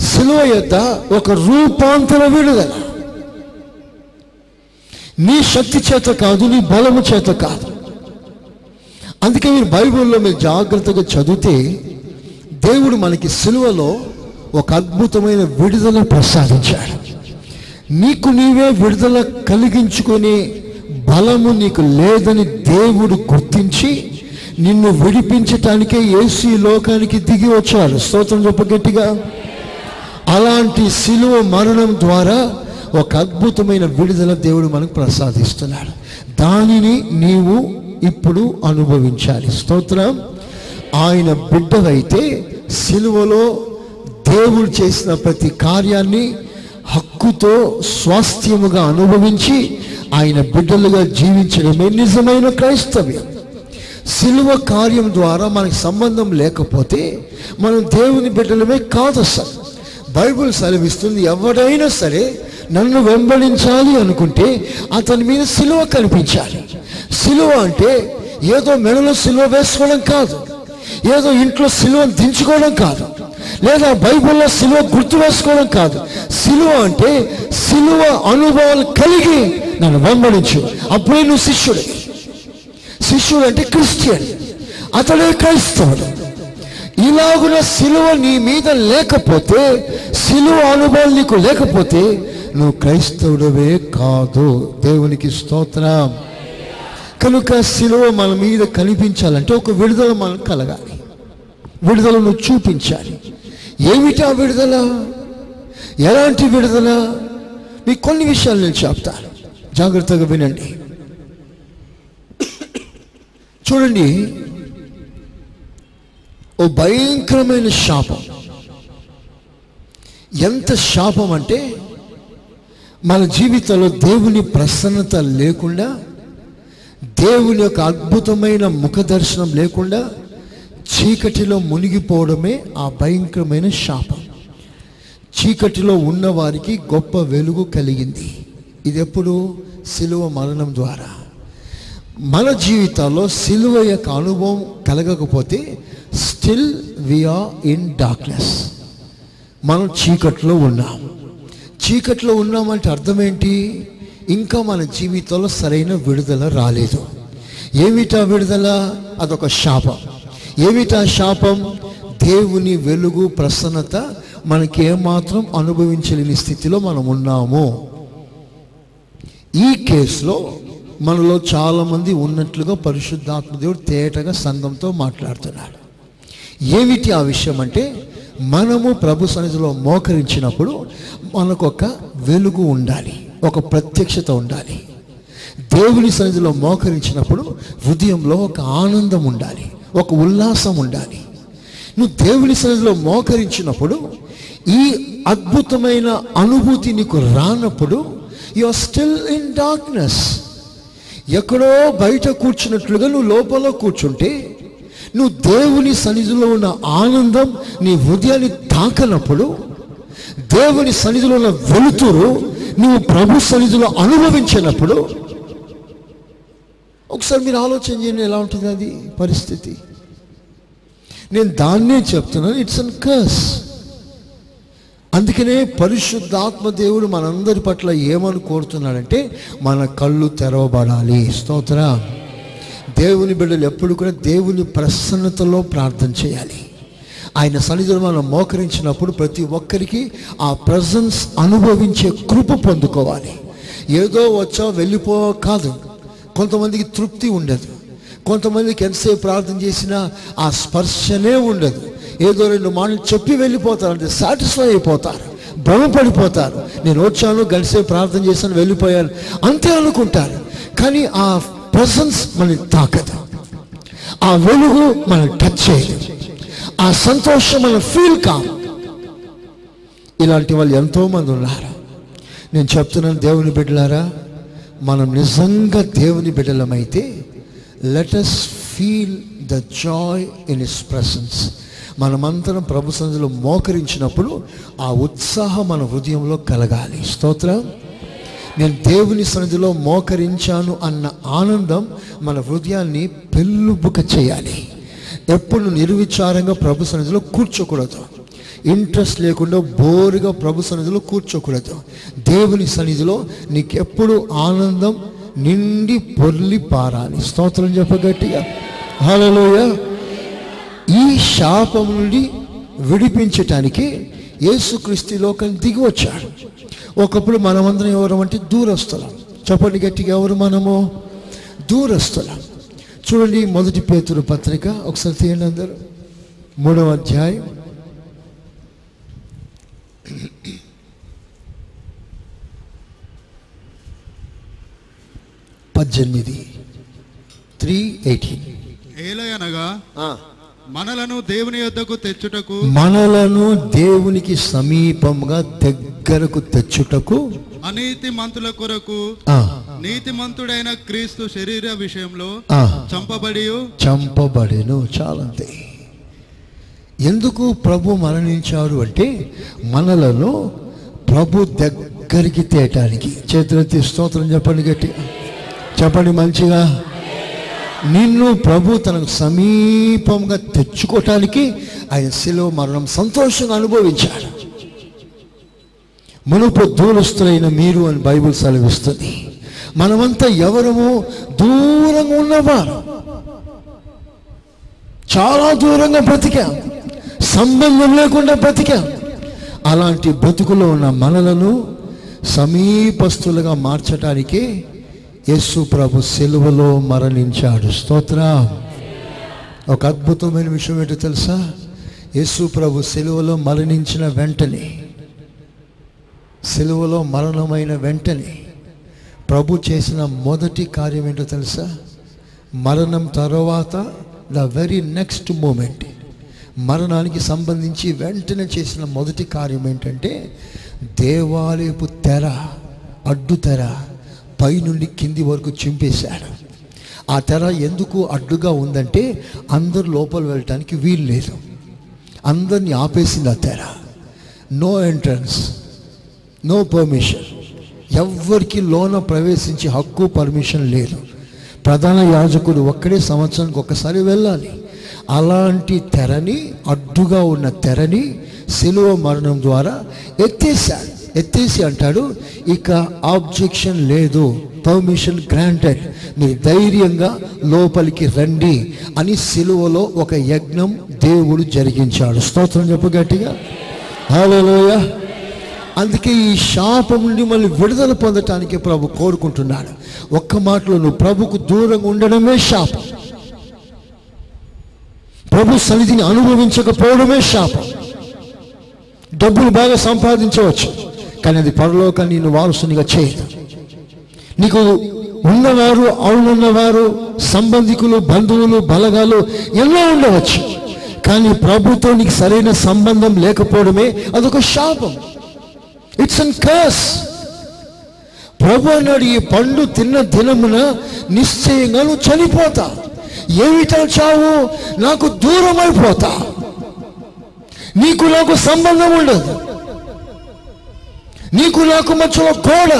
సిలువ యొక్క ఒక రూపాంతర విడుదల. నీ శక్తి చేత కాదు నీ బలము చేత కాదు. అందుకే మీరు బైబిల్లో మీరు జాగ్రత్తగా చదివితే దేవుడు మనకి సిలువలో ఒక అద్భుతమైన విడుదల ప్రసాదించాడు. నీకు నీవే విడుదల కలిగించుకొని బలము నీకు లేదని దేవుడు గుర్తించి నిన్ను విడిపించటానికే ఏసీ లోకానికి దిగి వచ్చాడు. స్తోత్రం చెప్పగట్టిగా గట్టిగా. అలాంటి శిలువ మరణం ద్వారా ఒక అద్భుతమైన విడుదల దేవుడు మనకు ప్రసాదిస్తున్నాడు. దానిని నీవు ఇప్పుడు అనుభవించాలి. స్తోత్రం. ఆయన బిడ్డవైతే సిలువలో దేవుడు చేసిన ప్రతి కార్యాన్ని హక్కుతో స్వాస్థ్యముగా అనుభవించి ఆయన బిడ్డలుగా జీవించడమే నిజమైన క్రైస్తవ్యం. సిలువ కార్యం ద్వారా మనకి సంబంధం లేకపోతే మనం దేవుని బిడ్డలమే కాదు సార్. బైబుల్ సెలవిస్తుంది ఎవడైనా సరే నన్ను వెంబడించాలి అనుకుంటే అతని మీద సిలువ కనిపించాలి. సిలువ అంటే ఏదో మెడలో సిలువ వేసుకోవడం కాదు ఏదో ఇంట్లో సిలువను దించుకోవడం కాదు లేదా బైబిల్లో సిలువ గుర్తు వేసుకోవడం కాదు. సిలువ అంటే సిలువ అనుభవాలు కలిగి నన్ను వెంబడించు. అప్పుడే నువ్వు శిష్యుడే. శిష్యుడు అంటే క్రిస్టియన్. అతడే క్రైస్తవుడు. ఇలాగున సిలువ నీ మీద లేకపోతే సిలువ అనుభవం నీకు లేకపోతే నువ్వు క్రైస్తవుడవే కాదు. దేవునికి స్తోత్రం. కనుక శిలువ మన మీద కనిపించాలంటే ఒక విడుదల మనం కలగాలి. విడుదలను చూపించాలి. ఏమిటా విడుదల? ఎలాంటి విడుదల? మీకు కొన్ని విషయాలు నేను చెప్తాను. జాగ్రత్తగా వినండి. చూడండి ఓ భయంకరమైన శాపం. ఎంత శాపం అంటే మన జీవితంలో దేవుని ప్రసన్నత లేకుండా దేవుని యొక్క అద్భుతమైన ముఖ దర్శనం లేకుండా చీకటిలో మునిగిపోవడమే ఆ భయంకరమైన శాపం. చీకటిలో ఉన్నవారికి గొప్ప వెలుగు కలిగింది. ఇది ఎప్పుడు సిలువ మరణం ద్వారా. మన జీవితాల్లో సిలువ యొక్క అనుభవం కలగకపోతే still we are in darkness మనం చీకట్లో ఉన్నాం. చీకట్లో ఉన్నామంటే అర్థం ఏంటి ఇంకా మన జీవితంలో సరైన విడుదల రాలేదు. ఏమిటా విడుదల? అదొక శాపం. ఏమిటా శాపం? దేవుని వెలుగు ప్రసన్నత మనకి ఏమాత్రం అనుభవించలేని స్థితిలో మనం ఉన్నాము. ఈ కేసులో మనలో చాలామంది ఉన్నట్లుగా పరిశుద్ధాత్మ దేవుడు తేటగా సంఘంతో మాట్లాడుతున్నాడు. ఏమిటి ఆ విషయం అంటే మనము ప్రభు సన్నిధిలో మోకరించినప్పుడు మనకు ఒక వెలుగు ఉండాలి ఒక ప్రత్యక్షత ఉండాలి. దేవుని సన్నిధిలో మోకరించినప్పుడు హృదయంలో ఒక ఆనందం ఉండాలి ఒక ఉల్లాసం ఉండాలి. నువ్వు దేవుని సన్నిధిలో మోకరించినప్పుడు ఈ అద్భుతమైన అనుభూతి నీకు రానప్పుడు you are still in darkness ఎక్కడో బయట కూర్చున్నట్లుగా నువ్వు లోపల కూర్చుంటే నువ్వు దేవుని సన్నిధిలో ఉన్న ఆనందం నీ హృదయాన్ని తాకనప్పుడు దేవుని సన్నిధిలో ఉన్న వెలుతురు నువ్వు ప్రభు సన్నిధిలో అనుభవించినప్పుడు ఒకసారి మీరు ఆలోచన చేయండి ఎలా ఉంటుంది అది పరిస్థితి. నేను దాన్నే చెప్తున్నాను ఇట్స్ అన్ కర్స్ అందుకనే పరిశుద్ధాత్మ దేవుడు మనందరి పట్ల ఏమని కోరుతున్నాడంటే మన కళ్ళు తెరవబడాలి. స్తోత్ర. దేవుని బిడ్డలు ఎప్పుడు కూడా దేవుని ప్రసన్నతలో ప్రార్థన చేయాలి. ఆయన సన్నిధిలో మనం మోకరించినప్పుడు ప్రతి ఒక్కరికి ఆ ప్రజెన్స్ అనుభవించే కృప పొందుకోవాలి. ఏదో వచ్చా వెళ్ళిపో కాదు. కొంతమందికి తృప్తి ఉండదు. కొంతమందికి ఎంతసేపు ప్రార్థన చేసినా ఆ స్పర్శనే ఉండదు. ఏదో రెండు మాటలు చెప్పి వెళ్ళిపోతారు. అంటే సాటిస్ఫై అయిపోతారు. భ్రమపడిపోతారు నేను వచ్చాను గడిసే ప్రార్థన చేశాను వెళ్ళిపోయాను. అంతే అనుకుంటారు. కానీ ఆ ప్రసన్స్ మనని తాకదు. ఆ వెలుగు మనం టచ్ చేయదు. ఆ సంతోషం మనం ఫీల్ కాదు. ఇలాంటి వాళ్ళు ఎంతోమంది ఉన్నారు. నేను చెప్తున్నాను దేవుని బిడ్డలారా మనం నిజంగా దేవుని బిడ్డలమైతే let us feel the joy in his presence మనమంతరం ప్రభు సంధిలో మోకరించినప్పుడు ఆ ఉత్సాహం మన హృదయంలో కలగాలి. స్తోత్రం. నేను దేవుని సన్నిధిలో మోకరించాను అన్న ఆనందం మన హృదయాన్ని పెళ్ళుబుక చేయాలి. ఎప్పుడు నిర్విచారంగా ప్రభు సన్నిధిలో కూర్చోకూడదు. ఇంట్రెస్ట్ లేకుండా బోరుగా ప్రభు సన్నిధిలో కూర్చోకూడదు. దేవుని సన్నిధిలో నీకు ఎప్పుడు ఆనందం నిండి పొర్లి పారాలి. స్తోత్రం చెప్పగట్టిగా హలోయ ఈ శాపం నుండి విడిపించటానికి యేసుక్రీస్తు లోకం దిగి వచ్చాడు. ఒకప్పుడు మనమందరం ఎవరు అంటే దూరస్తులం. చెప్పండి గట్టిగా ఎవరు మనము? దూరస్తులం. చూడండి మొదటి పేతురు పత్రిక ఒకసారి తీయండి అందరు. మూడవ అధ్యాయం. పద్దెనిమిది. Three eighteen. ఏలయనగా మనలను దేవుని యొద్దకు తెచ్చుటకు మనలను దేవునికి సమీపంగా దగ్గరకు తెచ్చుటకు అనీతి మంతుల కొరకు ఆ, నీతిమంతుడైన క్రీస్తు శరీర విషయంలో చంపబడి చంపబడెను. చాలంతే ఎందుకు ప్రభు మరణించారు అంటే మనలను ప్రభు దగ్గరికి తేటానికి. చేతులెత్తి స్తోత్రం చెప్పండి గట్టిగా. చెప్పండి మంచిగా. నిన్ను ప్రభు తనకు సమీపంగా తెచ్చుకోవటానికి ఆయన శిలువ మరణం సంతోషంగా అనుభవించాడు. మునుపు దూరస్తులైన మీరు అని బైబిల్ సెలవిస్తుంది. మనమంతా ఎవరము? దూరంగా ఉన్నవారు. చాలా దూరంగా బ్రతికాం. సంబంధం లేకుండా బ్రతికాం. అలాంటి బ్రతుకులో ఉన్న మనలను సమీపస్తులుగా మార్చటానికే యేసు ప్రభు సెలువలో మరణించాడు. స్తోత్రం. ఒక అద్భుతమైన విషయం ఏంటో తెలుసా? యేసు ప్రభు సెలువలో మరణించిన వెంటనే సెలువలో మరణమైన వెంటనే ప్రభు చేసిన మొదటి కార్యం ఏంటో తెలుసా? మరణం తర్వాత ద వెరీ నెక్స్ట్ మూమెంట్. మరణానికి సంబంధించి వెంటనే చేసిన మొదటి కార్యం ఏంటంటే దేవాలయపు తెర అడ్డు తెర పైనుండి కింది వరకు చింపేశాడు. ఆ తెర ఎందుకు అడ్డుగా ఉందంటే అందరు లోపల వెళ్ళటానికి వీలు లేదు. అందరిని ఆపేసింది ఆ తెర. నో ఎంట్రన్స్ నో పర్మిషన్ ఎవ్వరికి లోన ప్రవేశించే హక్కు పర్మిషన్ లేదు. ప్రధాన యాజకుడు ఒక్కడే సంవత్సరానికి ఒక్కసారి వెళ్ళాలి. అలాంటి తెరని అడ్డుగా ఉన్న తెరని సిలువ మరణం ద్వారా ఎత్తేసాడు ఎత్తేసి అంటాడు ఇక ఆబ్జెక్షన్ లేదు పర్మిషన్ గ్రాంటెడ్ మీరు ధైర్యంగా లోపలికి రండి అని సిలువలో ఒక యజ్ఞం దేవుడు జరిగించాడు. స్తోత్రం చెప్పు గట్టిగా. హలోయ అందుకే ఈ శాపం నుండి మళ్ళీ విడుదల పొందటానికి ప్రభు కోరుకుంటున్నాడు. ఒక్క మాటలో నువ్వు ప్రభుకు దూరంగా ఉండడమే శాపం. ప్రభు సన్నిధిని అనుభవించకపోవడమే శాపం. డబ్బులు బాగా సంపాదించవచ్చు. కానీ అది పరలోకాన్ని నిన్ను వారసునిగా చేయదు నీకు ఉన్నవారు అవునున్నవారు సంబంధికులు బంధువులు బలగాలు ఎన్నో ఉండవచ్చు. కానీ ప్రభుతో నీకు సరైన సంబంధం లేకపోవడమే అదొక శాపం. ఇట్స్ అన్ కర్స్ ప్రభు అన్నాడు ఈ పండు తిన్న దినమున నిశ్చయంగా నువ్వు చనిపోతా. ఏమిటో చావు నాకు దూరం అయిపోతా నీకు నాకు సంబంధం ఉండదు. నీకు నాకు మధ్యలో గోడ.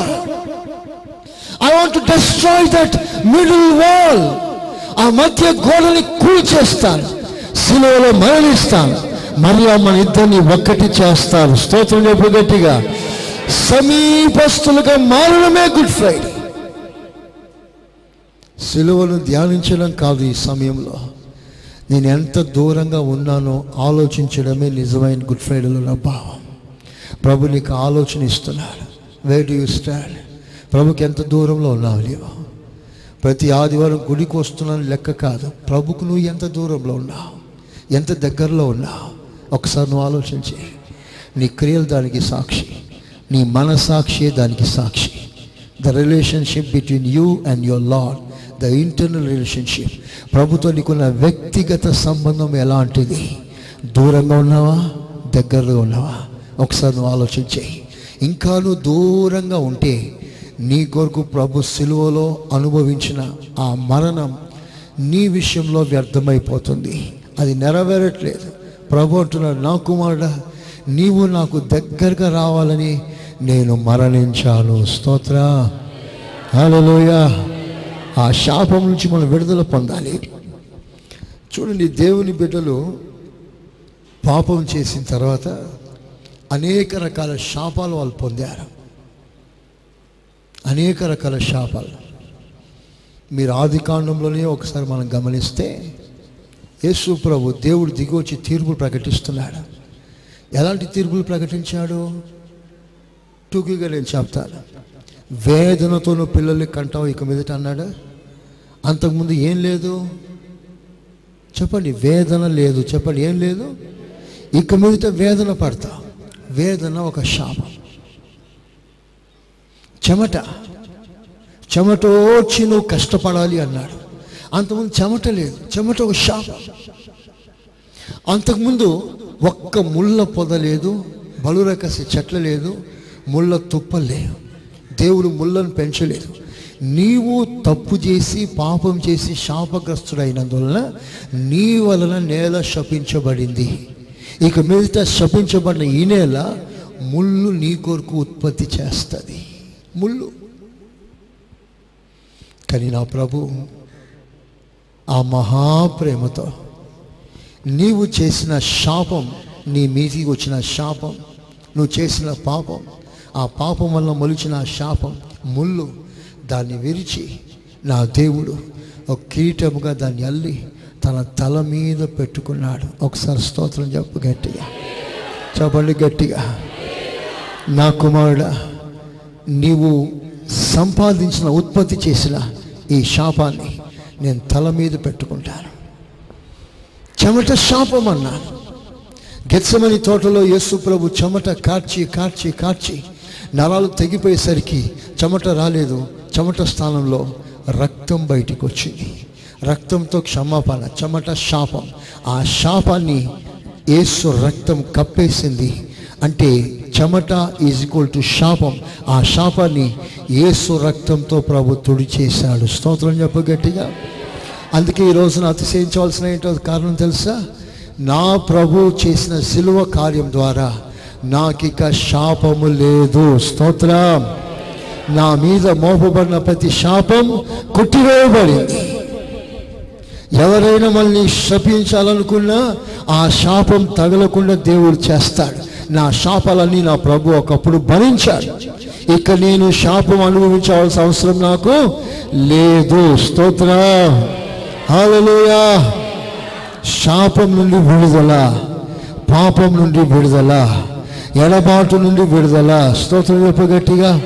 I want to destroy that middle wall ఆ మధ్య గోడని కూల్చేస్తాను. సిలువలో మరణిస్తాను మరియు మన ఇద్దరిని ఒక్కటి చేస్తాను. స్తోత్రం చెప్పు గట్టిగా. సమీపస్తులుగా మారడమే గుడ్ ఫ్రైడే సిలువను ధ్యానించడం కాదు ఈ సమయంలో. నేను ఎంత దూరంగా ఉన్నానో ఆలోచించడమే నిజమైన గుడ్ ఫ్రైడేలో నా భావం. ప్రభు నీకు ఆలోచన ఇస్తున్నాడు. వే డు యూ స్టాండ్ ప్రభుకి ఎంత దూరంలో ఉన్నావు లేవా ప్రతి ఆదివారం గుడికి వస్తున్నాను లెక్క కాదు. ప్రభుకు నువ్వు ఎంత దూరంలో ఉన్నావు? ఎంత దగ్గరలో ఉన్నావు? ఒకసారి నువ్వు ఆలోచించి నీ క్రియలు దానికి సాక్షి. నీ మనసాక్షి దానికి సాక్షి. The relationship between you and your lord the internal relationship ప్రభుతో నీకున్న వ్యక్తిగత సంబంధం ఎలాంటిది? దూరంగా ఉన్నావా? దగ్గరలో ఉన్నావా? ఒకసారి నువ్వు ఆలోచించేయి ఇంకా నువ్వు దూరంగా ఉంటే నీ కొరకు ప్రభు సిలువలో అనుభవించిన ఆ మరణం నీ విషయంలో వ్యర్థమైపోతుంది. అది నెరవేరట్లేదు. ప్రభు అంటున్నాడు నా కుమారుడా నీవు నాకు దగ్గరగా రావాలని నేను మరణించాను. స్తోత్ర. హలోయ ఆ శాపం నుంచి మనం విడుదల పొందాలి. చూడండి దేవుని బిడ్డలు పాపం చేసిన తర్వాత అనేక రకాల శాపాలు వాళ్ళు పొందారు. అనేక రకాల శాపాలు. మీరు ఆది కాండంలోనే ఒకసారి మనం గమనిస్తే యేసు ప్రభు దేవుడు దిగొచ్చి తీర్పులు ప్రకటిస్తున్నాడు. ఎలాంటి తీర్పులు ప్రకటించాడు? టూకీగా నేను చెప్తాను. వేదనతో నువ్వు పిల్లల్ని కంటావు ఇక మీదట అన్నాడు. అంతకుముందు ఏం లేదు? చెప్పండి వేదన లేదు. చెప్పండి ఏం లేదు? ఇక మీదట వేదన పడతా. వేదన ఒక శాపం. చెమట. చెమట చిను నువ్వు కష్టపడాలి అన్నాడు. అంతకుముందు చెమట లేదు. చెమట ఒక శాపం. అంతకుముందు ఒక్క ముళ్ళ పొద లేదు బలురకసి చెట్ల లేదు ముళ్ళ తుప్ప లేవు దేవుడు ముళ్ళను పెంచలేదు. నీవు తప్పు చేసి పాపం చేసి శాపగ్రస్తుడైనందువలన నీ వలన నేల శపించబడింది. ఇక మీదట శపించబడిన ఈ నేల ముళ్ళు నీ కొరకు ఉత్పత్తి చేస్తుంది. ముళ్ళు. కానీ నా ప్రభు ఆ మహాప్రేమతో నీవు చేసిన శాపం నీ మీదికి వచ్చిన శాపం నువ్వు చేసిన పాపం ఆ పాపం వల్ల మొలిచిన శాపం ముళ్ళు దాన్ని విరిచి నా దేవుడు ఒక కిరీటముగా దాన్ని అల్లి తన తల మీద పెట్టుకున్నాడు. ఒకసారి స్తోత్రం చెప్పు గట్టిగా. చెప్పండి గట్టిగా. నా కుమారుడా నీవు సంపాదించిన ఉత్పత్తి చేసిన ఈ శాపాన్ని నేను తల మీద పెట్టుకుంటాను. చెమట శాపం అన్నాను. గెత్సమని తోటలో యేసు ప్రభు చెమట కార్చి కార్చి కార్చి నరాలు తెగిపోయేసరికి చెమట రాలేదు. చెమట స్థానంలో రక్తం బయటికి వచ్చింది రక్తంతో క్షమాపణ చెమట శాపం. ఆ శాపాన్ని ఏసు రక్తం కప్పేసింది. అంటే చెమట ఈజ్ ఈక్వల్ టు శాపం. ఆ శాపాన్ని ఏసు రక్తంతో ప్రభు తుడిచేశాడు స్తోత్రం చెప్పు గట్టిగా. అందుకే ఈ రోజున అతిశయించవలసిన ఏంటో కారణం తెలుసా? నా ప్రభు చేసిన సిలువ కార్యం ద్వారా నాకిక శాపము లేదు. స్తోత్రం. నా మీద మోపబడిన ప్రతి శాపం కొట్టివేయబడింది. ఎవరైనా మనల్ని శపించాలనుకున్నా ఆ శాపం తగలకుండా దేవుడు చేస్తాడు. నా శాపాలన్నీ నా ప్రభు ఒకప్పుడు భరించాడు. ఇక నేను శాపం అనుభవించవలసిన అవసరం నాకు లేదు. స్తోత్ర. హల్లెలూయా. శాపం నుండి విడుదల పాపం నుండి విడుదల ఎడబాటు నుండి విడుదల. స్తోత్రం చెప్ప గట్టిగా.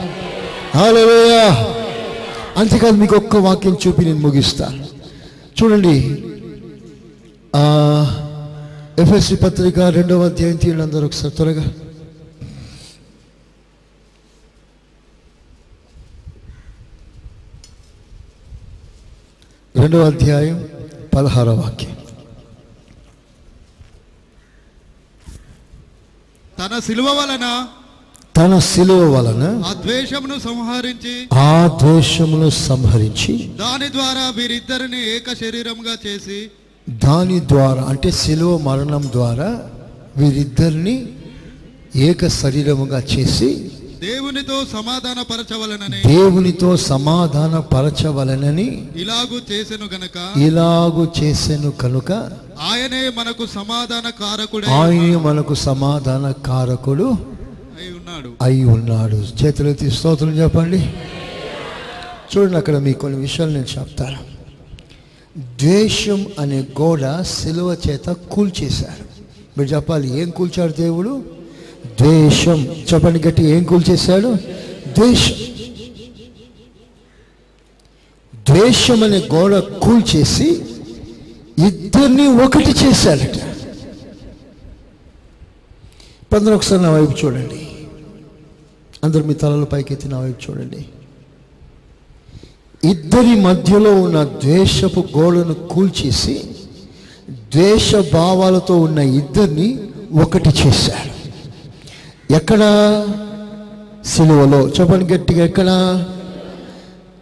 హల్లెలూయా. అంతేకాదు మీకు ఒక్క వాక్యం చూపి నేను ముగిస్తాను చూడండి. ఎఫ్ఎస్సి పత్రిక రెండవ అధ్యాయం తీయండి అందరూ ఒకసారి త్వరగా. రెండవ అధ్యాయం పదహార వాక్యం. తన సిలువ వలన తన శిలువ వలన ఆ ద్వేషమును సంహరించి ఆ ద్వేషమును సంహరించి దాని ద్వారా వీరిద్దరిని ఏక శరీరంగా చేసి దాని ద్వారా అంటే శిలువ మరణం ద్వారా వీరిద్దరిని ఏక శరీరముగా చేసి దేవునితో సమాధాన పరచవలనని దేవునితో సమాధాన పరచవలనని ఇలాగు చేసెను గనక ఇలాగు చేసెను కనుక ఆయనే మనకు సమాధాన కారకుడై ఆయన మనకు సమాధాన కారకుడు అయి ఉన్నాడు. అయి ఉన్నాడు. చేతులెత్తి స్తోత్రం చెప్పండి. చూడండి అక్కడ మీకు కొన్ని విషయాలు నేను చెప్తాను. ద్వేషం అనే గోడ సిలువ చేత కూల్చేశారు. మీరు చెప్పాలి ఏం కూల్చాడు దేవుడు? ద్వేషం. చెప్పండి గట్టి ఏం కూల్చేశాడు? ద్వేషం. ద్వేషం అనే గోడ కూల్చేసి ఇద్దరిని ఒకటి చేశాడట అందరూ ఒకసారి నా వైపు చూడండి. అందరు మీ తలల పైకెత్తి నా వైపు చూడండి. ఇద్దరి మధ్యలో ఉన్న ద్వేషపు గోడను కూల్చేసి ద్వేష భావాలతో ఉన్న ఇద్దరిని ఒకటి చేశాడు. ఎక్కడ? సిలువలో. చెప్పండి గట్టిగా ఎక్కడ?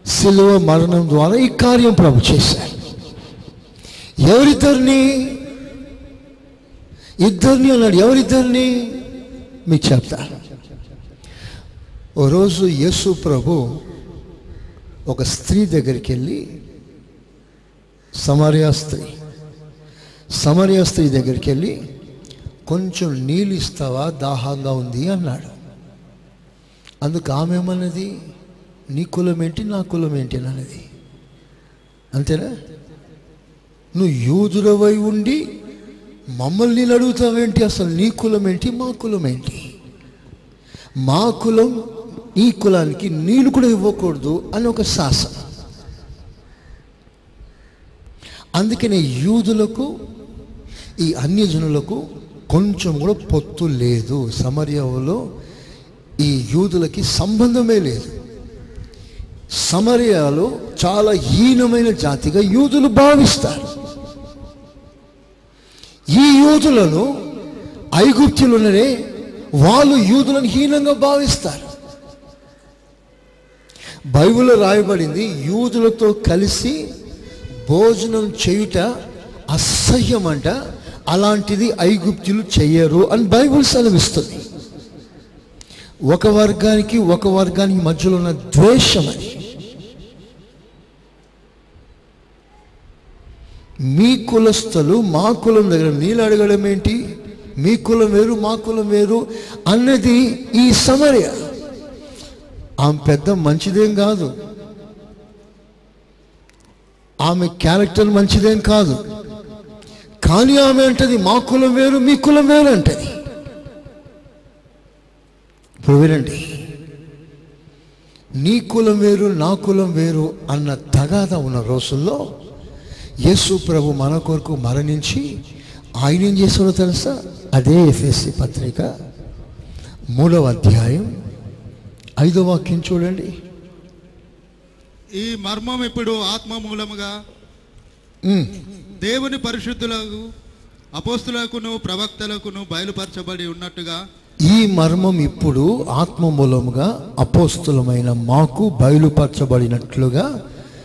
సిలువ మరణం ద్వారా ఈ కార్యం ప్రభు చేశారు ఎవరిద్దరిని? ఇద్దరిని అన్నాడు. ఎవరిద్దరిని? మీకు చెప్తాను ఓ రోజు యేసు ప్రభు ఒక స్త్రీ దగ్గరికి వెళ్ళి సమరియా స్త్రీ సమరియా స్త్రీ దగ్గరికి వెళ్ళి కొంచెం నీళ్ళు ఇస్తావా? దాహంగా ఉంది అన్నాడు. అందుకు ఆమె ఏమన్నది? నీ కులం ఏంటి? నా కులం ఏంటి? అన్నది. అంతేనా? నువ్వు యూదురవై ఉండి మమ్మల్ని నేను అడుగుతావేంటి అసలు నీ కులం ఏంటి మా కులం ఏంటి మా కులం ఈ కులానికి నీళ్ళు కూడా ఇవ్వకూడదు అని ఒక శాసన అందుకనే యూదులకు ఈ అన్యజనులకు కొంచెం కూడా పొత్తు లేదు. సమర్యలో ఈ యూదులకి సంబంధమే లేదు. సమరయాలో చాలా హీనమైన జాతిగా యూదులు భావిస్తారు. ఈ యూదులను ఐగుప్తులుననే వాళ్ళు యూదులను హీనంగా భావిస్తారు. బైబిల్లో రాయబడింది యూదులతో కలిసి భోజనం చేయుట అసహ్యం అంట అలాంటిది ఐగుప్తులు చెయ్యరు అని బైబిల్ సెలవిస్తుంది. ఒక వర్గానికి ఒక వర్గానికి మధ్యలో ఉన్న ద్వేషం అని మీ కులస్థలు మా కులం దగ్గర నీళ్ళు అడగడం ఏంటి? మీ కులం వేరు మా కులం వేరు అన్నది ఈ సమర్య. ఆమె పెద్ద మంచిదేం కాదు. ఆమె క్యారెక్టర్ మంచిదేం కాదు. కానీ ఆమె అంటది మా కులం వేరు మీ కులం వేరు అంటది. ఇప్పుడు వినండి. నీ కులం వేరు నా కులం వేరు అన్న తగాద ఉన్న రోజుల్లో యేసు ప్రభు మన కొరకు మరణించి ఆయన ఏం చేశాడో తెలుసా? అదే ఎఫ్ఎస్సి పత్రిక మూడవ అధ్యాయం ఐదో వాక్యం చూడండి. ఈ మర్మం ఇప్పుడు ఆత్మ మూలముగా దేవుని పరిశుద్ధులకు అపోస్తులకును ప్రవక్తలకును బయలుపరచబడి ఉన్నట్టుగా ఈ మర్మం ఇప్పుడు ఆత్మ మూలముగా అపోస్తులమైన మాకు బయలుపరచబడినట్లుగా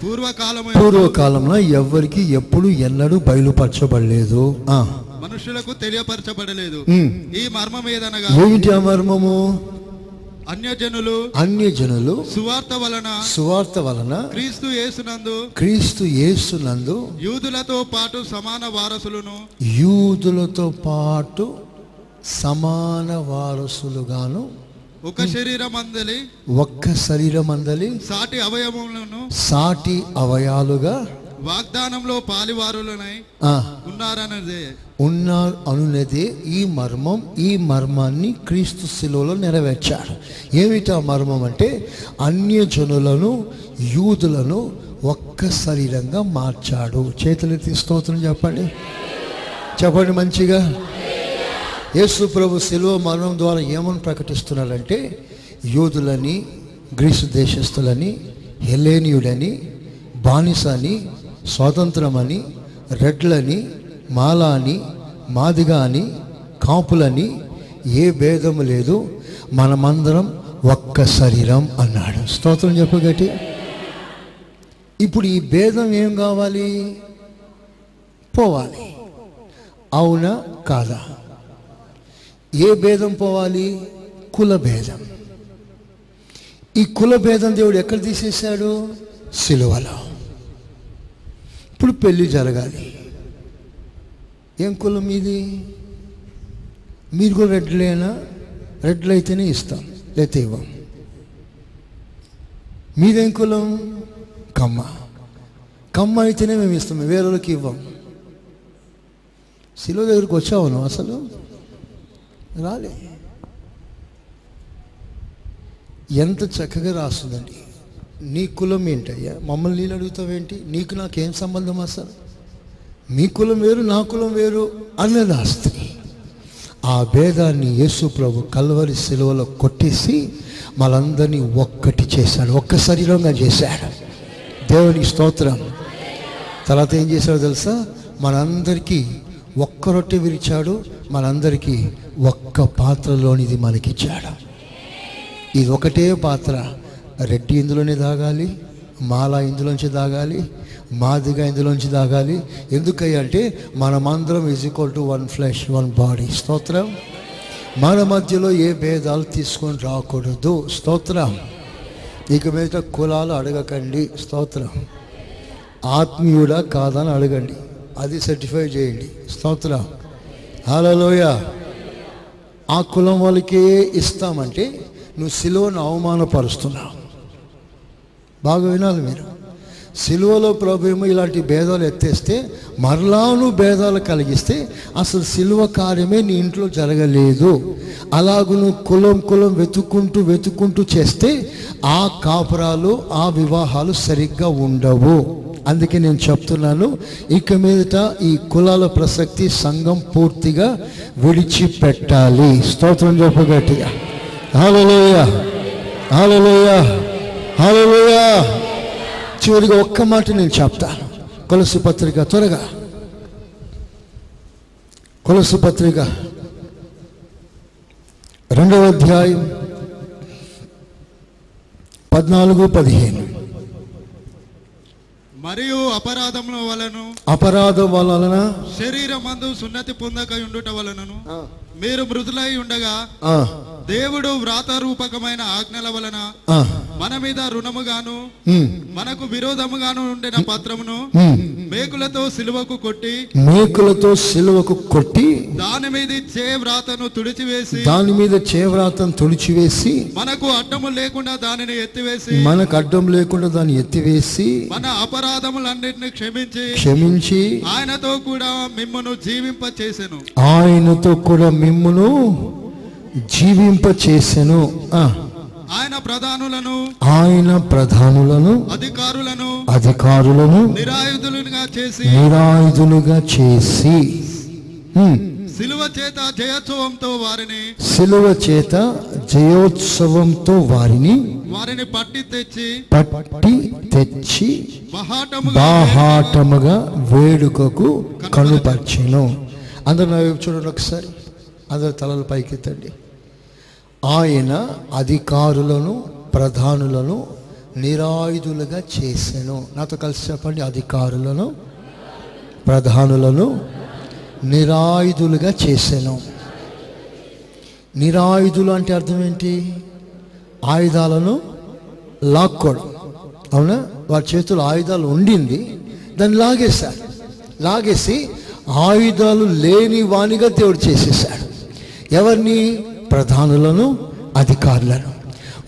పూర్వకాలము పూర్వకాలంలో ఎవ్వరికి ఎప్పుడు ఎన్నడూ బయలుపరచబడలేదు. మనుషులకు తెలియపరచబడలేదు. ఈ మర్మం ఏదనగా ఏమిటి ఆ మర్మము? అన్యజనులు అన్యజనులు సువార్త వలన సువార్త వలన క్రీస్తు యేసునందు క్రీస్తు యేసునందు యూదులతో పాటు సమాన వారసులను యూదులతో పాటు సమాన వారసులుగాను ఒక శరీరమందలి ఒక్క శరీరమందలి సాటి అవయవములను సాటి అవయాలుగా వాగ్దానంలో పాలివారులనై ఉన్నారన్నదే. ఉన్నారు అనున్నదే ఈ మర్మం ఈ మర్మాన్ని క్రీస్తు శిలువలో నెరవేర్చాడు ఏమిటి ఆ మర్మం అంటే? అన్యజనులను యూదులను ఒక్క శరీరంగా మార్చాడు. చేతులెత్తి స్తోత్రం చెప్పండి. చెప్పండి మంచిగా. యేసు ప్రభు శిలువ మరణం ద్వారా ఏమని ప్రకటిస్తున్నారంటే యూదులని గ్రీసు దేశస్థులని హెలేనియుడని బానిస అని స్వాతంత్రమని రెడ్లని మాల అని మాదిగా అని కాపులని ఏ భేదము లేదు. మనమందరం ఒక్క శరీరం అన్నాడు. స్తోత్రం చెప్పగట్టి ఇప్పుడు ఈ భేదం ఏం కావాలి? పోవాలి. అవునా? కాదా? ఏ భేదం పోవాలి? కుల భేదం. ఈ కుల భేదం దేవుడు ఎక్కడ తీసేశాడు? సిలువలో. ఇప్పుడు పెళ్ళి జరగాలి. ఏం కులం మీది? మీరు కూడా రెడ్లేనా రెడ్లు అయితేనే ఇస్తాం. లేకపోతే ఇవ్వం. మీదేం కులం? కమ్మ. కమ్మ అయితేనే మేము ఇస్తాం. వేరే వాళ్ళకి ఇవ్వం. శిలువ దగ్గరికి వచ్చావు అసలు? రాలే. ఎంత చక్కగా రాస్తుందండి. నీ కులం ఏంటయ్యా? మమ్మల్ని నీళ్ళు అడుగుతావేంటి? నీకు నాకేం సంబంధం అసలు? మీ కులం వేరు నా కులం వేరు అన్నది ఆ ఆ భేదాన్ని యేసు ప్రభు కల్వరి శిలువలో కొట్టేసి మనందరినీ ఒక్కటి చేశాడు. ఒక్క శరీరంగా చేశాడు. దేవుని స్తోత్రం. తర్వాత ఏం చేశాడో తెలుసా? మనందరికీ ఒక్క రొట్టె విరిచాడు మనందరికీ ఒక్క పాత్రలోనిది మనకిచ్చాడు. ఇది ఒకటే పాత్ర. రెడ్డి ఇందులోనే తాగాలి మాల ఇందులోంచి తాగాలి మాదిగా ఇందులోంచి తాగాలి ఎందుకంటే అంటే మనమందరం is equal to one flesh one body స్తోత్రం. మన మధ్యలో ఏ భేదాలు తీసుకొని రాకూడదు. స్తోత్రం. ఇక మీద కులాలు అడగకండి. స్తోత్రం. ఆత్మీయుడా కాదని అడగండి. అది సర్టిఫై చేయండి. స్తోత్ర. హలోయ ఆ కులం వాళ్ళకే ఇస్తామంటే నువ్వు సిలువను అవమానపరుస్తున్నావు. బాగా వినాలి మీరు. సిలువలో ప్రభు ఏమో ఇలాంటి భేదాలు ఎత్తేస్తే మరలాను భేదాలు కలిగిస్తే అసలు సిలువ కార్యమే నీ ఇంట్లో జరగలేదు. అలాగూ నువ్వు కులం కులం వెతుక్కుంటూ వెతుక్కుంటూ చేస్తే ఆ కాపురాలు ఆ వివాహాలు సరిగ్గా ఉండవు. అందుకే నేను చెప్తున్నాను ఇక మీదట ఈ కులాల ప్రసక్తి సంఘం పూర్తిగా విడిచిపెట్టాలి. స్తోత్రం చెప్పగట్టిగా హలోయ హలోయ హలోయ చివరిగా ఒక్క మాట నేను చెప్తాను. కొలసు పత్రిక త్వరగా. కొలసు పత్రిక రెండవ అధ్యాయం పద్నాలుగు పదిహేను. మరియు అపరాధముల వలను అపరాధం వలన శరీరమందు సున్నతి పొందక ఉండుట వలనను మీరు మృదులై ఉండగా దేవుడు వ్రాత రూపకమైన ఆజ్ఞల వలన మన మీద రుణముగాను మనకు విరోధముగాను ఉండిన పత్రమును. మేకులతో సిలువకు కొట్టి మేకులతో సిలువకు కొట్టి దాని మీద చే వ్రాతను తుడిచివేసి దాని మీద చేవ్రాతం తుడిచివేసి మనకు అడ్డము లేకుండా దానిని ఎత్తివేసి మనకు అడ్డం లేకుండా దాన్ని ఎత్తివేసి మన అపరాధములన్నిటిని క్షమించి క్షమించి ఆయనతో కూడా మిమ్మను జీవింప చేసెను ఆయనతో కూడా మిమ్మును జీవింప చేసెను ఆయన ప్రధానులను ఆయన ప్రధానులను అధికారులను అధికారులను నిరాయుధులుగా చేసి నిరాయుధులుగా చేసి సిలువ చేత జయోత్సవంతో వారిని శిలువ చేత జయోత్సవంతో వారిని వారిని పట్టి తెచ్చి పట్టి తెచ్చి బహాటముగా వేడుకకు కనుపర్చెను. అందరు నా చూడండి ఒకసారి. అందరు తలలు పైకెత్తండి. ఆయన అధికారులను ప్రధానులను నిరాయుధులుగా చేశాను నాతో కలిసి చెప్పండి. అధికారులను ప్రధానులను నిరాయుధులుగా చేశాను నిరాయుధులు అంటే అర్థం ఏంటి? ఆయుధాలను లాక్కోవడం. అవునా? వారి చేతులు ఆయుధాలు ఉండింది. దాన్ని లాగేశాడు లాగేసి ఆయుధాలు లేని వానిగా దేవుడు చేసేసాడు ఎవరిని? ప్రధానులను అధికారులను.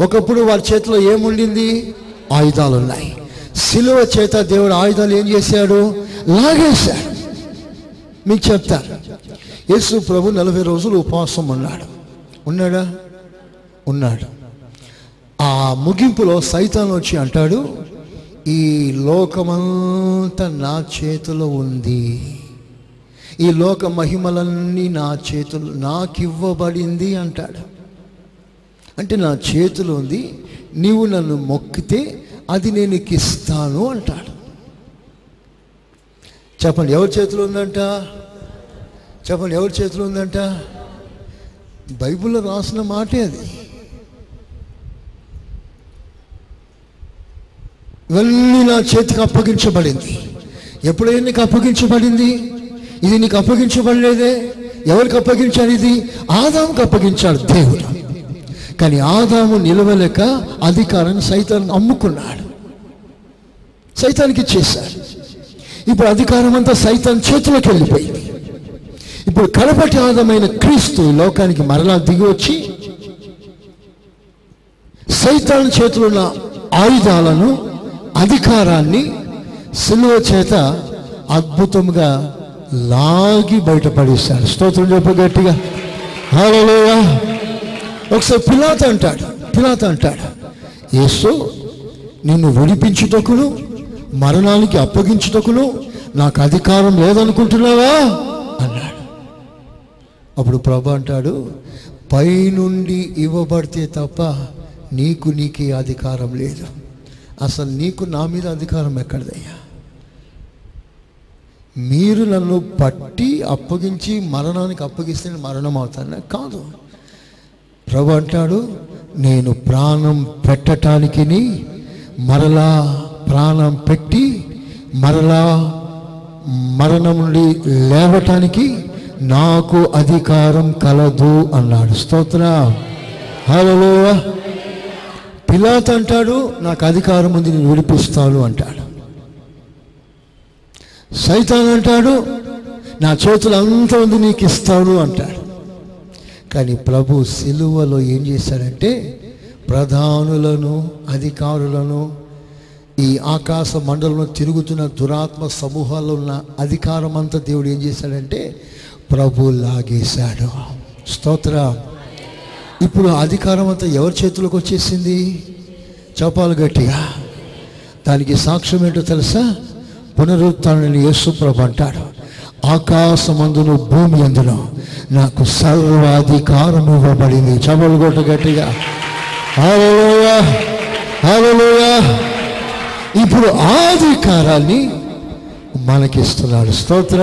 ఒకప్పుడు వారి చేతిలో ఏముండింది? ఆయుధాలు ఉన్నాయి సిలువ చేత దేవుడు ఆయుధాలు ఏం చేశాడు? లాగేశాడు. మీకు చెప్తారు యేసు ప్రభు నలభై రోజులు ఉపవాసం ఉన్నాడు. ఉన్నాడా? ఉన్నాడు. ఆ ముగింపులో సైతాన్ వచ్చి అంటాడు ఈ లోకమంతా నా చేతిలో ఉంది. ఈ లోక మహిమలన్నీ నా చేతులు నాకివ్వబడింది అంటాడు. అంటే నా చేతిలో ఉంది నీవు నన్ను మొక్కితే అది నేను ఇస్తాను అంటాడు. చెప్పండి ఎవరి చేతిలో ఉందంట? చెప్పండి ఎవరి చేతిలో ఉందంట? బైబిల్లో రాసిన మాటే అది. ఇవన్నీ నా చేతికి అప్పగించబడింది. ఎప్పుడైనా నీకు అప్పగించబడింది? ఇది నీకు అప్పగించబడలేదే. ఎవరికి అప్పగించాలి ఇది? ఆదాముకు అప్పగించాడు దేవుడు. కానీ ఆదాము నిలవలేక అధికారాన్ని సైతాన్ని అమ్ముకున్నాడు. సైతానికి ఇచ్చేశాడు. ఇప్పుడు అధికారం అంతా సైతాన్ చేతిలోకి వెళ్ళిపోయింది. ఇప్పుడు కడపటి ఆదమైన క్రీస్తు లోకానికి మరలా దిగి వచ్చి సైతాన్ చేతిలో ఉన్న ఆయుధాలను అధికారాన్ని సిలువ చేత అద్భుతంగా లాగి బయటపడేశాడు స్తోత్రం చెప్పు గట్టిగా. హల్లెలూయా. ఒకసారి పిలాత అంటాడు పిలాత అంటాడు ఏసు నిన్ను విడిపించుటకును మరణానికి అప్పగించుటకును నాకు అధికారం లేదనుకుంటున్నావా? అన్నాడు. అప్పుడు ప్రభు అంటాడు పైనుండి ఇవ్వబడితే తప్ప నీకు నీకే అధికారం లేదు. అసలు నీకు నా మీద అధికారం ఎక్కడదయ్యా? మీరు నన్ను పట్టి అప్పగించి మరణానికి అప్పగిస్తే మరణం అవుతాను కాదు. ప్రభు అంటాడు నేను ప్రాణం పెట్టటానికి మరలా ప్రాణం పెట్టి మరలా మరణం నుండి లేవటానికి నాకు అధికారం కలదు అన్నాడు. స్తోత్ర హలో పిలాత్ అంటాడు నాకు అధికారం ఉంది నేను విడిపిస్తాను అంటాడు. సైతాన్ అంటాడు నా చేతులు అంతా ఉంది నీకు ఇస్తాను అంటాడు. కానీ ప్రభు సిలువలో ఏం చేశాడంటే ప్రధానులను అధికారులను ఈ ఆకాశ మండలంలో తిరుగుతున్న దురాత్మ సమూహాల్లో ఉన్న అధికారం అంతా దేవుడు ఏం చేశాడంటే ప్రభు లాగేశాడు. స్తోత్ర. ఇప్పుడు అధికారం అంతా ఎవరి చేతులకు వచ్చేసింది? చెప్పాలి గట్టిగా. దానికి సాక్ష్యం ఏంటో తెలుసా? పునరుత్థానని యేసుప్రభు అంటాడు ఆకాశమందును భూమి అందును నాకు సర్వాధికారం ఇవ్వబడింది. చపలు కొట్ట గట్టిగా. హల్లెలూయా హల్లెలూయా. ఇప్పుడు ఆ అధికారాన్ని మనకిస్తున్నాడు. స్తోత్ర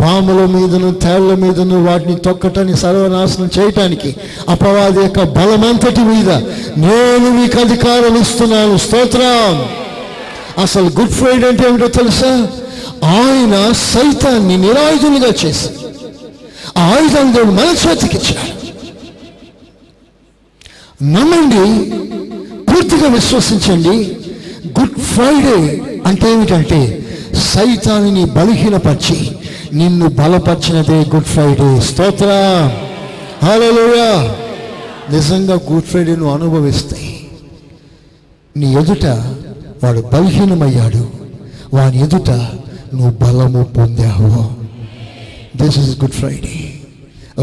పాముల మీదను తేళ్ళ మీదను వాటిని తొక్కటాన్ని సర్వనాశనం చేయటానికి అపవాది యొక్క బలమంతటి మీద నేను మీకు అధికారం ఇస్తున్నాను. స్తోత్రం. అసలు గుడ్ ఫ్రైడే అంటే ఏమిటో తెలుసా? ఆయన సైతాన్ని నిరాయుధులుగా చేసి ఆ ఆయుధాన్ని దేవుడు మన చేతికిచ్చాడు నమ్మండి పూర్తిగా విశ్వసించండి. గుడ్ ఫ్రైడే అంటే ఏమిటంటే సైతాన్ని బలహీనపరిచి నిన్ను బలపరిచినదే గుడ్ ఫ్రైడే స్తోత్ర. హల్లెలూయా నిజంగా గుడ్ ఫ్రైడే నువ్వు అనుభవిస్తాయి నీ ఎదుట వాడు బలహీనమయ్యాడు. వాని ఎదుట నువ్వు బలము పొందావు. దిస్ ఇస్ గుడ్ ఫ్రైడే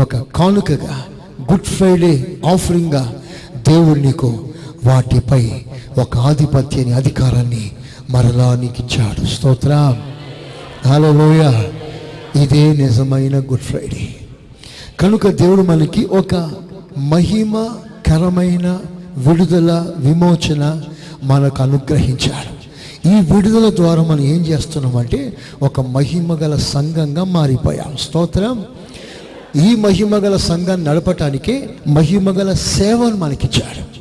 ఒక కానుకగా గుడ్ ఫ్రైడే ఆఫరింగ్గా దేవుడు నీకు వాటిపై ఒక ఆధిపత్యాన్ని అధికారాన్ని మరలా నీకు ఇచ్చాడు. స్తోత్ర. హలోయ ఇదే నిజమైన గుడ్ ఫ్రైడే కనుక దేవుడు మనకి ఒక మహిమకరమైన విడుదల విమోచన మనకు అనుగ్రహించాడు. ఈ విడుదల ద్వారా మనం ఏం చేస్తున్నామంటే ఒక మహిమగల సంఘంగా మారిపోయాం. స్తోత్రం. ఈ మహిమగల సంఘాన్ని నడపటానికే మహిమగల సేవను మనకిచ్చాడు.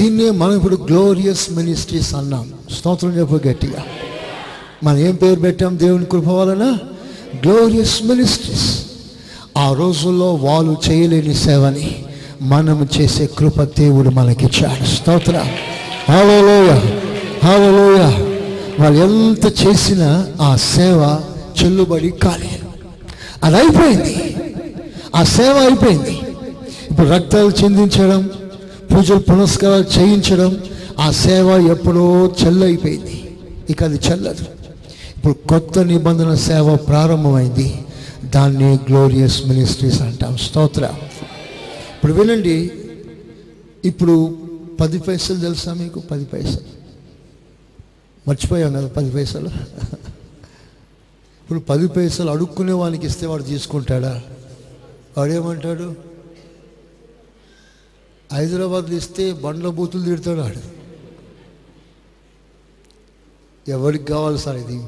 దీన్నే మనం ఇప్పుడు గ్లోరియస్ మినిస్ట్రీస్ అన్నాం. స్తోత్రం చెప్పు గట్టిగా. మనం ఏం పేరు పెట్టాం దేవుని కృప వలన? Glorious ministries. ఆ రోజుల్లో వాళ్ళు చేయలేని సేవని మనం చేసే కృప దేవుడు మనకిచ్చాడు. స్తోత్ర. హాలలోయ హాలలోయ వాళ్ళు ఎంత చేసినా ఆ సేవ చెల్లుబడి కాలేదు. అది అయిపోయింది. ఆ సేవ అయిపోయింది. ఇప్పుడు రక్తాలు చెందించడం పూజలు పునస్కారాలు చేయించడం ఆ సేవ ఎప్పుడో చెల్లైపోయింది. ఇక అది చెల్లదు. ఇప్పుడు కొత్త నిబంధన సేవ ప్రారంభమైంది. దాన్ని గ్లోరియస్ మినిస్ట్రీస్ అంటాం. స్తోత్ర. ఇప్పుడు వినండి. ఇప్పుడు పది పైసలు తెలుసా మీకు? పది పైసలు. మర్చిపోయాం కదా పది పైసలు? ఇప్పుడు పది పైసలు అడుక్కునే వానికి ఇస్తే వాడు తీసుకుంటాడా? వాడేమంటాడు? హైదరాబాద్లో ఇస్తే బండ్ల బూతులు తిడతాడు వాడు. ఎవరికి కావాలి సార్ ఇది?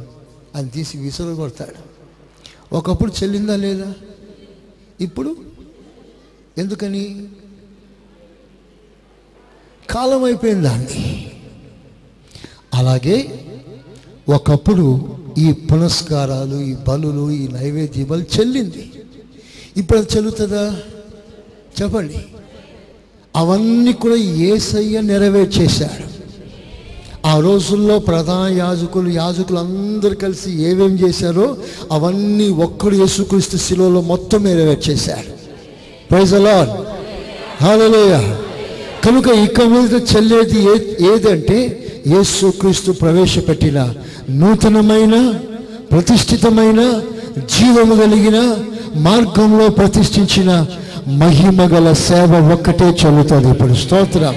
అని తీసి వీసలు కొడతాడు. ఒకప్పుడు చెల్లిందా లేదా? ఇప్పుడు? ఎందుకని? కాలం అయిపోయింది అలాగే ఒకప్పుడు ఈ పునస్కారాలు ఈ బలులు ఈ నైవేద్యములు చెల్లింది. ఇప్పుడు అది చెల్లుతుందా? చెప్పండి. అవన్నీ కూడా ఏసయ్య నెరవేర్చేశాడు. ఆ రోజుల్లో ప్రధాన యాజకులు యాజకులు అందరు కలిసి ఏమేం చేశారో అవన్నీ ఒక్కడు యేసుక్రీస్తు శిలువలో మొత్తం నెరవేర్చేశాడు. ప్రైజ్ అలాడ్ హాలలోయ కనుక ఇక మీద చెల్లేది ఏ ఏదంటే యేసుక్రీస్తు ప్రవేశపెట్టిన నూతనమైన ప్రతిష్ఠితమైన జీవము కలిగిన మార్గంలో ప్రతిష్ఠించిన మహిమ గల సేవ ఒక్కటే చల్లుతుంది. ఇప్పుడు స్తోత్రం.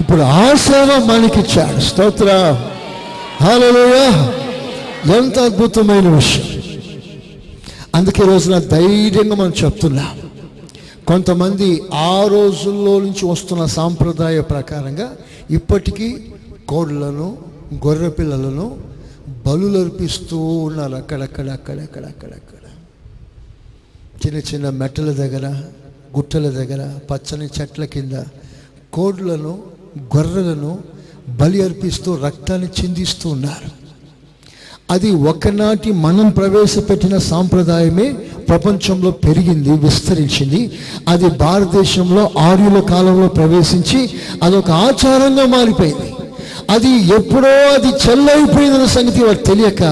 ఇప్పుడు ఆ సేవ మనకిచ్చాడు. స్తోత్ర. హాలలోయ ఎంత అద్భుతమైన విషయం. అందుకే రోజున ధైర్యంగా మనం చెప్తున్నాం. కొంతమంది ఆ రోజుల్లో నుంచి వస్తున్న సాంప్రదాయ ప్రకారంగా ఇప్పటికీ కోళ్ళను గొర్రె పిల్లలను బలులు అర్పిస్తూ ఉన్నారు అక్కడక్కడ అక్కడక్కడ అక్కడక్కడ. చిన్న చిన్న మెట్టల దగ్గర గుట్టల దగ్గర పచ్చని చెట్ల కింద కోడ్లను గొర్రెలను బలి అర్పిస్తూ రక్తాన్ని చిందిస్తూ ఉన్నారు. అది ఒకనాటి మనం ప్రవేశపెట్టిన సాంప్రదాయమే ప్రపంచంలో పెరిగింది విస్తరించింది. అది భారతదేశంలో ఆర్యుల కాలంలో ప్రవేశించి అదొక ఆచారంగా మారిపోయింది. అది ఎప్పుడో అది చెల్లైపోయిందన్న సంగతి వారు తెలియక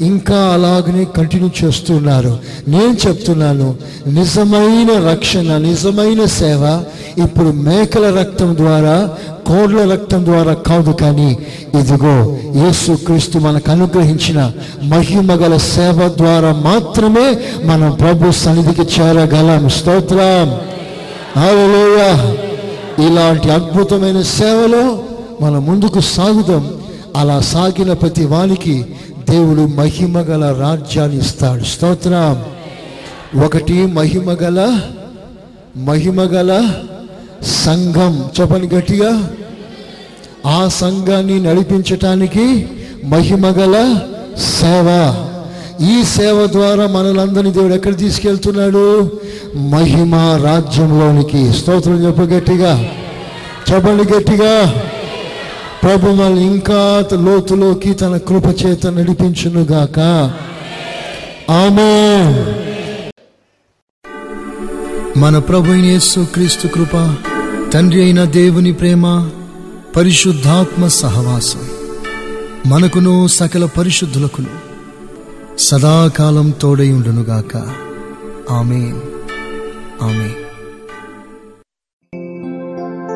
ఇంకా అలాగనే కంటిన్యూ చేస్తున్నారు. నేను చెప్తున్నాను నిజమైన రక్షణ నిజమైన సేవ ఇప్పుడు మేకల రక్తం ద్వారా కోడ్ల రక్తం ద్వారా కాదు కానీ ఇదిగో యేసుక్రీస్తు మనకు అనుగ్రహించిన మహిమ గల సేవ ద్వారా మాత్రమే మనం ప్రభు సన్నిధికి చేరగలం. స్తోత్రం. హల్లెలూయా ఇలాంటి అద్భుతమైన సేవలో మనం ముందుకు సాగుదాం. అలా సాగిన ప్రతి వానికి దేవుడు మహిమ గల రాజ్యాన్ని ఇస్తాడు. స్తోత్రం. ఒకటి మహిమ గల మహిమ గల సంఘం. చెప్పని గట్టిగా. ఆ సంఘాన్ని నడిపించటానికి మహిమగల సేవ. ఈ సేవ ద్వారా మనలందరినీ దేవుడు ఎక్కడ తీసుకెళ్తున్నాడు? మహిమ రాజ్యంలోనికి. స్తోత్రం చెప్పు గట్టిగా. చెప్పండి గట్టిగా. ప్రభు వాళ్ళు ఇంకా లోతులోకి తన కృప చేత నడిపించునుగాక ఆమె మన ప్రభు యేసు క్రీస్తు కృప తండ్రి అయిన దేవుని ప్రేమ పరిశుద్ధాత్మ సహవాసం మనకును సకల పరిశుద్ధులకును సదాకాలం తోడై ఉండునుగాక ఆమె ఆమె